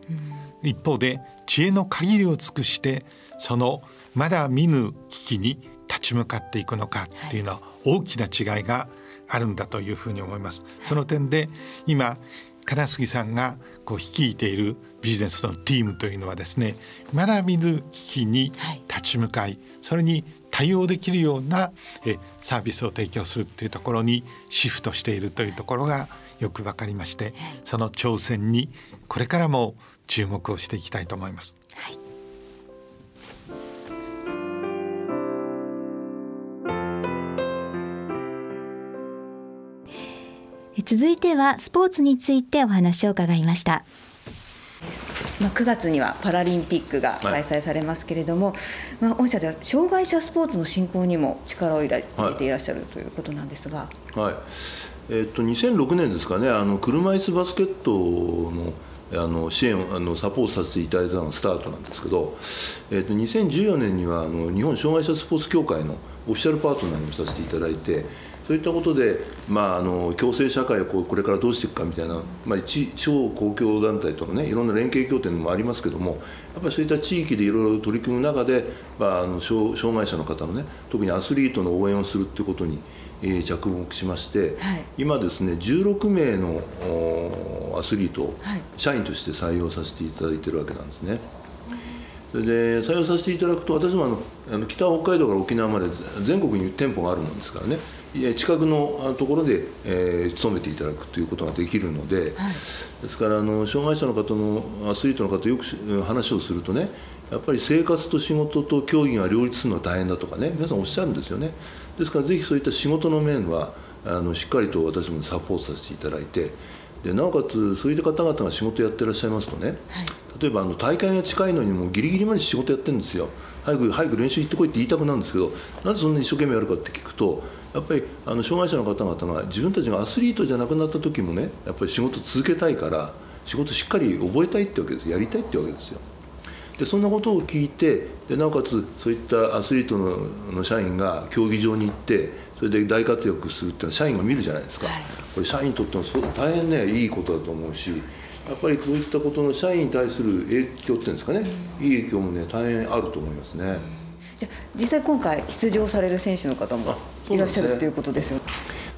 うん、一方で知恵の限りを尽くしてそのまだ見ぬ危機に立ち向かっていくのかっていうのは大きな違いがあるんだというふうに思います。その点で今金杉さんがこう率いているビジネスのチームというのはですねまだ見ぬ危機に立ち向かい、それに対応できるようなえサービスを提供するっていうところにシフトしているというところがよく分かりましてその挑戦にこれからも注目をしていきたいと思います。はい続いてはスポーツについてお話を伺いました。まあ、9月にはパラリンピックが開催されますけれども、はい、まあ、御社では障害者スポーツの振興にも力を入れていらっしゃるということなんですが、はい、えー、っと2006年ですかねあの車椅子バスケットのあの支援あのサポートさせていただいたのがスタートなんですけど、えー、と2014年にはあの日本障害者スポーツ協会のオフィシャルパートナーにもさせていただいてそういったことで、まあ、あの共生社会をこうこれからどうしていくかみたいな、まあ、一小公共団体とのねいろんな連携協定もありますけどもやっぱりそういった地域でいろいろ取り組む中で、まあ、あの障害者の方のね特にアスリートの応援をするっていうことに、えー、着目しまして、はい、今ですね16名のアスリートを社員として採用させていただいてるわけなんですね。それで採用させていただくと私もあのあの北北海道から沖縄まで全国に店舗があるもんですからね近くのところで、えー、勤めていただくということができるので、はい、ですからあの障害者の方のアスリートの方よく話をするとねやっぱり生活と仕事と競技が両立するのは大変だとかね皆さんおっしゃるんですよね。ですからぜひそういった仕事の面はあのしっかりと私もサポートさせていただいてでなおかつそういった方々が仕事やってらっしゃいますとね、はい、例えばあの大会が近いのにもギリギリまで仕事やってるんですよ。早く早く練習行ってこいって言いたくなるんですけどなぜそんなに一生懸命やるかって聞くとやっぱりあの障害者の方々が自分たちがアスリートじゃなくなった時もねやっぱり仕事続けたいから仕事しっかり覚えたいってわけです。やりたいってわけですよ。でそんなことを聞いてでなおかつそういったアスリートのの社員が競技場に行ってそれで大活躍するっていうのは社員が見るじゃないですか、はい、これ社員にとっても大変ねいいことだと思うしやっぱりこういったことの社員に対する影響っていうんですかね、いい影響もね大変あると思いますね。じゃ実際今回出場される選手の方もいらっしゃるということですよ。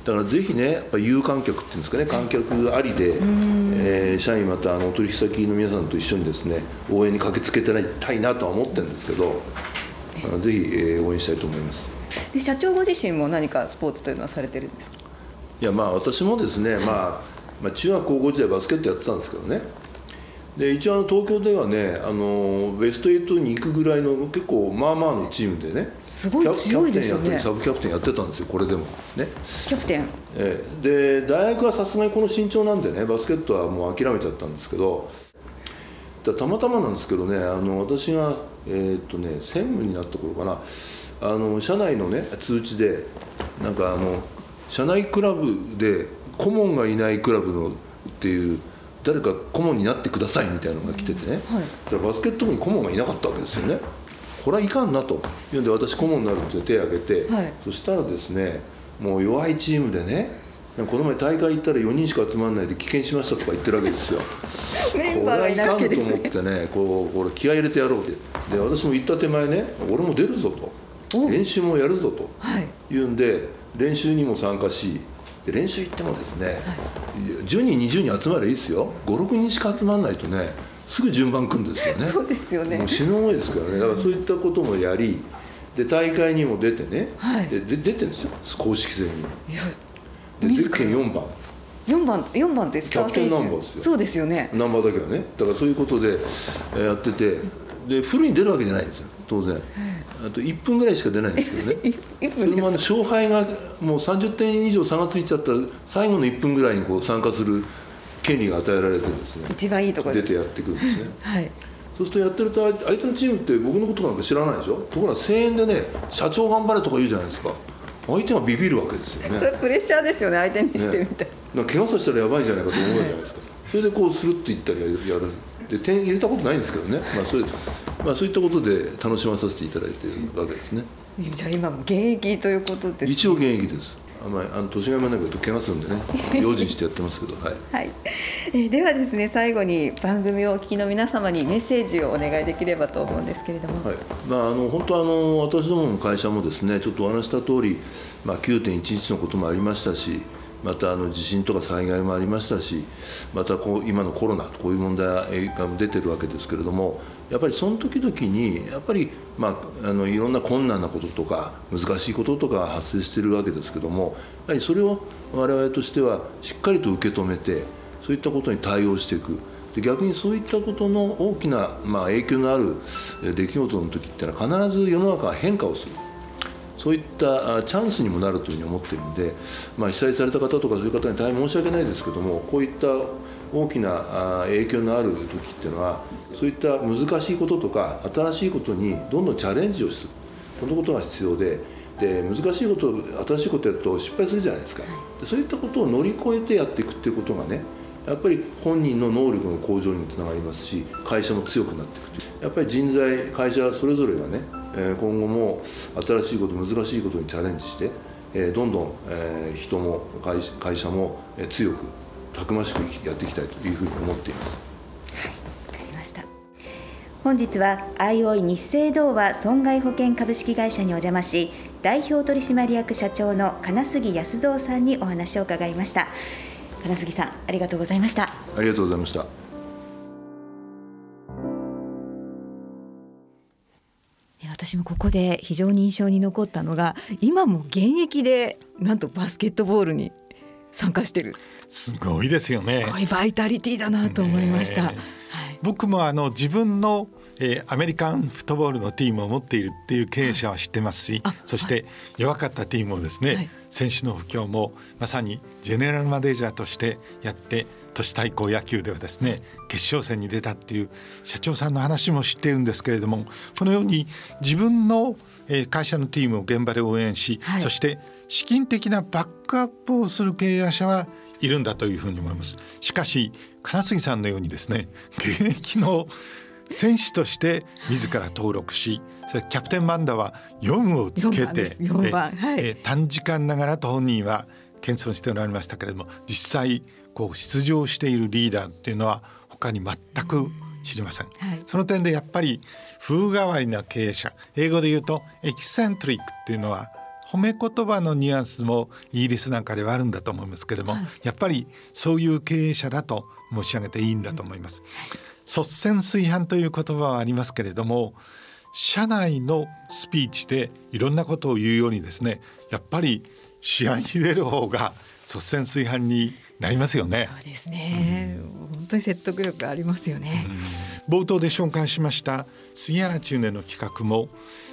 だからぜひねやっぱ有観客っていうんですかね観客ありで、えー、社員またあの取引先の皆さんと一緒にですね応援に駆けつけてたいなとは思ってるんですけどぜひ、えー、応援したいと思います。で社長ご自身も何かスポーツというのはされてるんですか？いやまあ私もですね、まあまあ、中学高校時代バスケットやってたんですけどねで一応あの東京ではねあのベスト8に行くぐらいの結構まあまあのチームでねすごい強いですよね。サブキャプテンやってたんですよこれでも。ね。キャプテン、ええ、で大学はさすがにこの身長なんでねバスケットはもう諦めちゃったんですけどたまたまなんですけどねあの私がえー、っとね専務になった頃かなあの社内のね通知でなんかあの社内クラブで顧問がいないクラブのっていう誰か顧問になってくださいみたいなのが来ててね、はい、バスケット部に顧問がいなかったわけですよね。これはいかんなと。いうんで私顧問になるって手を挙げて、はい、そしたらですねもう弱いチームでねこの前大会行ったら4人しか集まらないで棄権しましたとか言ってるわけですよ。[laughs] これはいかんと思ってねこうこれ気合い入れてやろうって。で私も行った手前ね俺も出るぞと。練習もやるぞとい。うんで練習にも参加しで練習行ってもですね、はい、10人20人集まればいいですよ。56人しか集まらないとねすぐ順番組むんですよね。そうですよね。もう死ぬ思いですからね。だからそういったこともやりで大会にも出てね、はい、でで出てるんですよ。公式戦に。でゼッケン4番。4番4番ってキャプテンナンバーですよ。そうですよね。ナンバーだけはね。だからそういうことでやってて。でフルに出るわけじゃないんですよ。当然、あと1分ぐらいしか出ないんですけどね。[laughs] それも、勝敗がもう30点以上差がついちゃったら最後の1分ぐらいにこう参加する権利が与えられてですね。一番いいところ出てやってくるんですね、[laughs] はい、そうするとやってると相手のチームって僕のことなんか知らないでしょ？ところが声援でね社長頑張れとか言うじゃないですか。相手がビビるわけですよね。[laughs] それプレッシャーですよね相手にしてみて、ね、怪我させたらやばいんじゃないかと思うじゃないですか、はい、それでこうするって言ったりやるで点入れたことないんですけどね、まあそれまあ、そういったことで楽しまさせていただいているわけですね。じゃあ今も現役ということです、ね、一応現役です。あんまりあの年がいもないと怪我するんでね。用心してやってますけどはい、はい、[laughs] えではですね最後に番組をお聞きの皆様にメッセージをお願いできればと思うんですけれども、はい。まあ、あの本当あの私どもの会社もですねちょっとお話した通り、まあ、9.11のこともありましたしまたあの地震とか災害もありましたしまたこう今のコロナこういう問題が出てるわけですけれどもやっぱりその時々にやっぱり、まあ、あのいろんな困難なこととか難しいこととか発生しているわけですけどもやはりそれを我々としてはしっかりと受け止めてそういったことに対応していく。で逆にそういったことの大きな、まあ、影響のある出来事の時っていうのは必ず世の中が変化をする。そういったチャンスにもなるというふうに思っているので、まあ、被災された方とかそういう方に大変申し訳ないですけどもこういった大きな影響のある時っていうのはそういった難しいこととか新しいことにどんどんチャレンジをする。このことが必要でで難しいこと新しいことやると失敗するじゃないですか。そういったことを乗り越えてやっていくっていうことがねやっぱり本人の能力の向上にもつながりますし会社も強くなっていくという。やっぱり人材会社それぞれがね今後も新しいこと難しいことにチャレンジしてどんどん人も会社も強くたくましくやっていきたいというふうに思っています。はい、かりました。本日はアイオイ日清同和損害保険株式会社にお邪魔し代表取締役社長の金杉康三さんにお話を伺いました。金杉さんありがとうございました。ありがとうございました私もここで非常に印象に残ったのが今も現役でなんとバスケットボールに参加してる。すごいですよね。すごいバイタリティだなと思いました、はい。僕もあの自分のえー、アメリカンフットボールのチームを持っているっていう経営者は知ってますし、はい、そして弱かったチームをですね、はい、選手の不況もまさにジェネラルマネージャーとしてやって都市対抗野球ではですね決勝戦に出たっていう社長さんの話も知っているんですけれどもこのように自分の会社のチームを現場で応援し、はい、そして資金的なバックアップをする経営者はいるんだというふうに思います。しかし金杉さんのようにですね [laughs] 現役の選手として自ら登録し、それキャプテンマンダは4をつけて、はい、え短時間ながらと本人は謙遜しておられましたけれども実際こう出場しているリーダーっていうのは他に全く知りません、はい、その点でやっぱり風変わりな経営者英語で言うとエキセントリックっていうのは褒め言葉のニュアンスもイギリスなんかではあるんだと思いますけれども、はい、やっぱりそういう経営者だと申し上げていいんだと思います。率先垂範という言葉はありますけれども社内のスピーチでいろんなことを言うようにですねやっぱり試合に出る方が率先垂範になりますよね。そうですね、うん、本当に説得力ありますよね、うん、冒頭で紹介しました杉原中年の企画も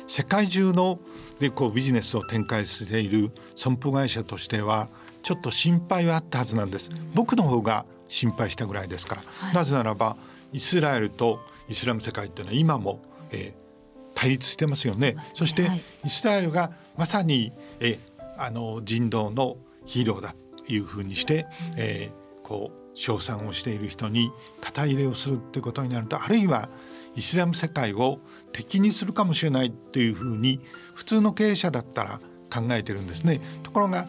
世界中のでこうビジネスを展開している損保会社としてはちょっと心配はあったはずなんです、うん、僕の方が心配したぐらいですから、はい、なぜならばイスラエルとイスラム世界っていうのは今も、えー、対立してますよね。そ、ね、して、はい、イスラエルがまさに、えー、あの人道のヒーローだというふうにして、うん、えー、こう称賛をしている人に肩入れをするということになるとあるいはイスラム世界を敵にするかもしれないというふうに普通の経営者だったら考えてるんですね。ところが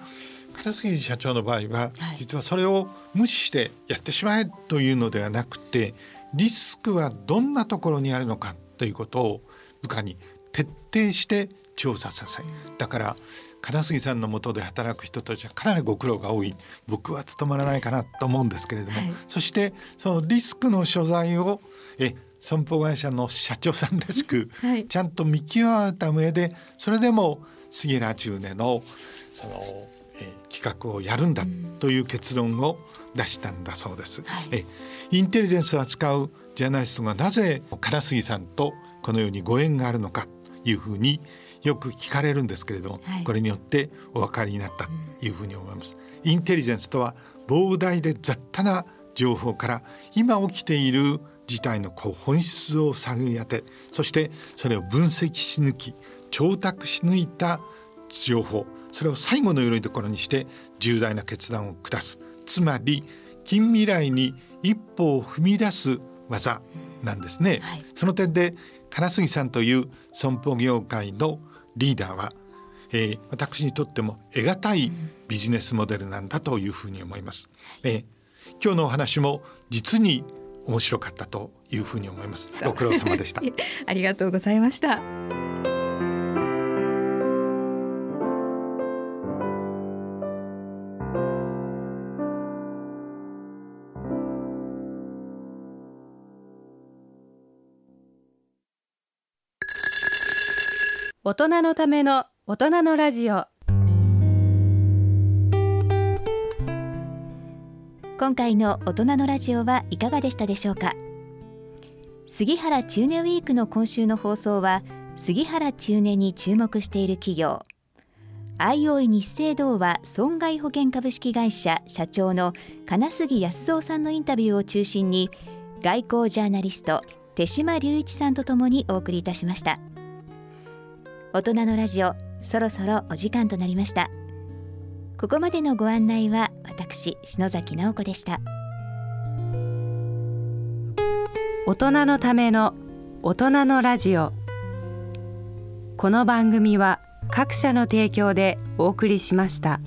片杉社長の場合は、実はそれを無視してやってしまえというのではなくてリスクはどんなところにあるのかということを部下に徹底して調査させだから金杉さんのもとで働く人たちはかなりご苦労が多い。僕は務まらないかなと思うんですけれども、はい、そしてそのリスクの所在をえ損保会社の社長さんらしく、ちゃんと見極めた上でそれでも杉浦中根のその、え企画をやるんだという結論を出したんだそうです。はい、えインテリジェンスを扱うジャーナリストがなぜ金杉さんとこのようにご縁があるのかというふうによく聞かれるんですけれども、はい、これによってお分かりになったというふうに思います。インテリジェンスとは膨大で雑多な情報から今起きている事態のこう本質を探り当てそしてそれを分析し抜き調達し抜いた情報それを最後のよりどころにして重大な決断を下す。つまり近未来に一歩を踏み出す技なんですね、はい、その点で金杉さんという損保業界のリーダーは、えー、私にとっても得難いビジネスモデルなんだというふうに思います、えー、今日のお話も実に面白かったというふうに思います。ご苦労様でした。[laughs] ありがとうございました。大人のための大人のラジオ。今回の大人のラジオはいかがでしたでしょうか？杉原中年ウィークの今週の放送は杉原中年に注目している企業。アイオイ日清同和損害保険株式会社社長の金杉康三さんのインタビューを中心に外交ジャーナリスト手島隆一さんとともにお送りいたしました。大人のラジオそろそろお時間となりました。ここまでのご案内は私篠崎直子でした。大人のための大人のラジオ。この番組は各社の提供でお送りしました。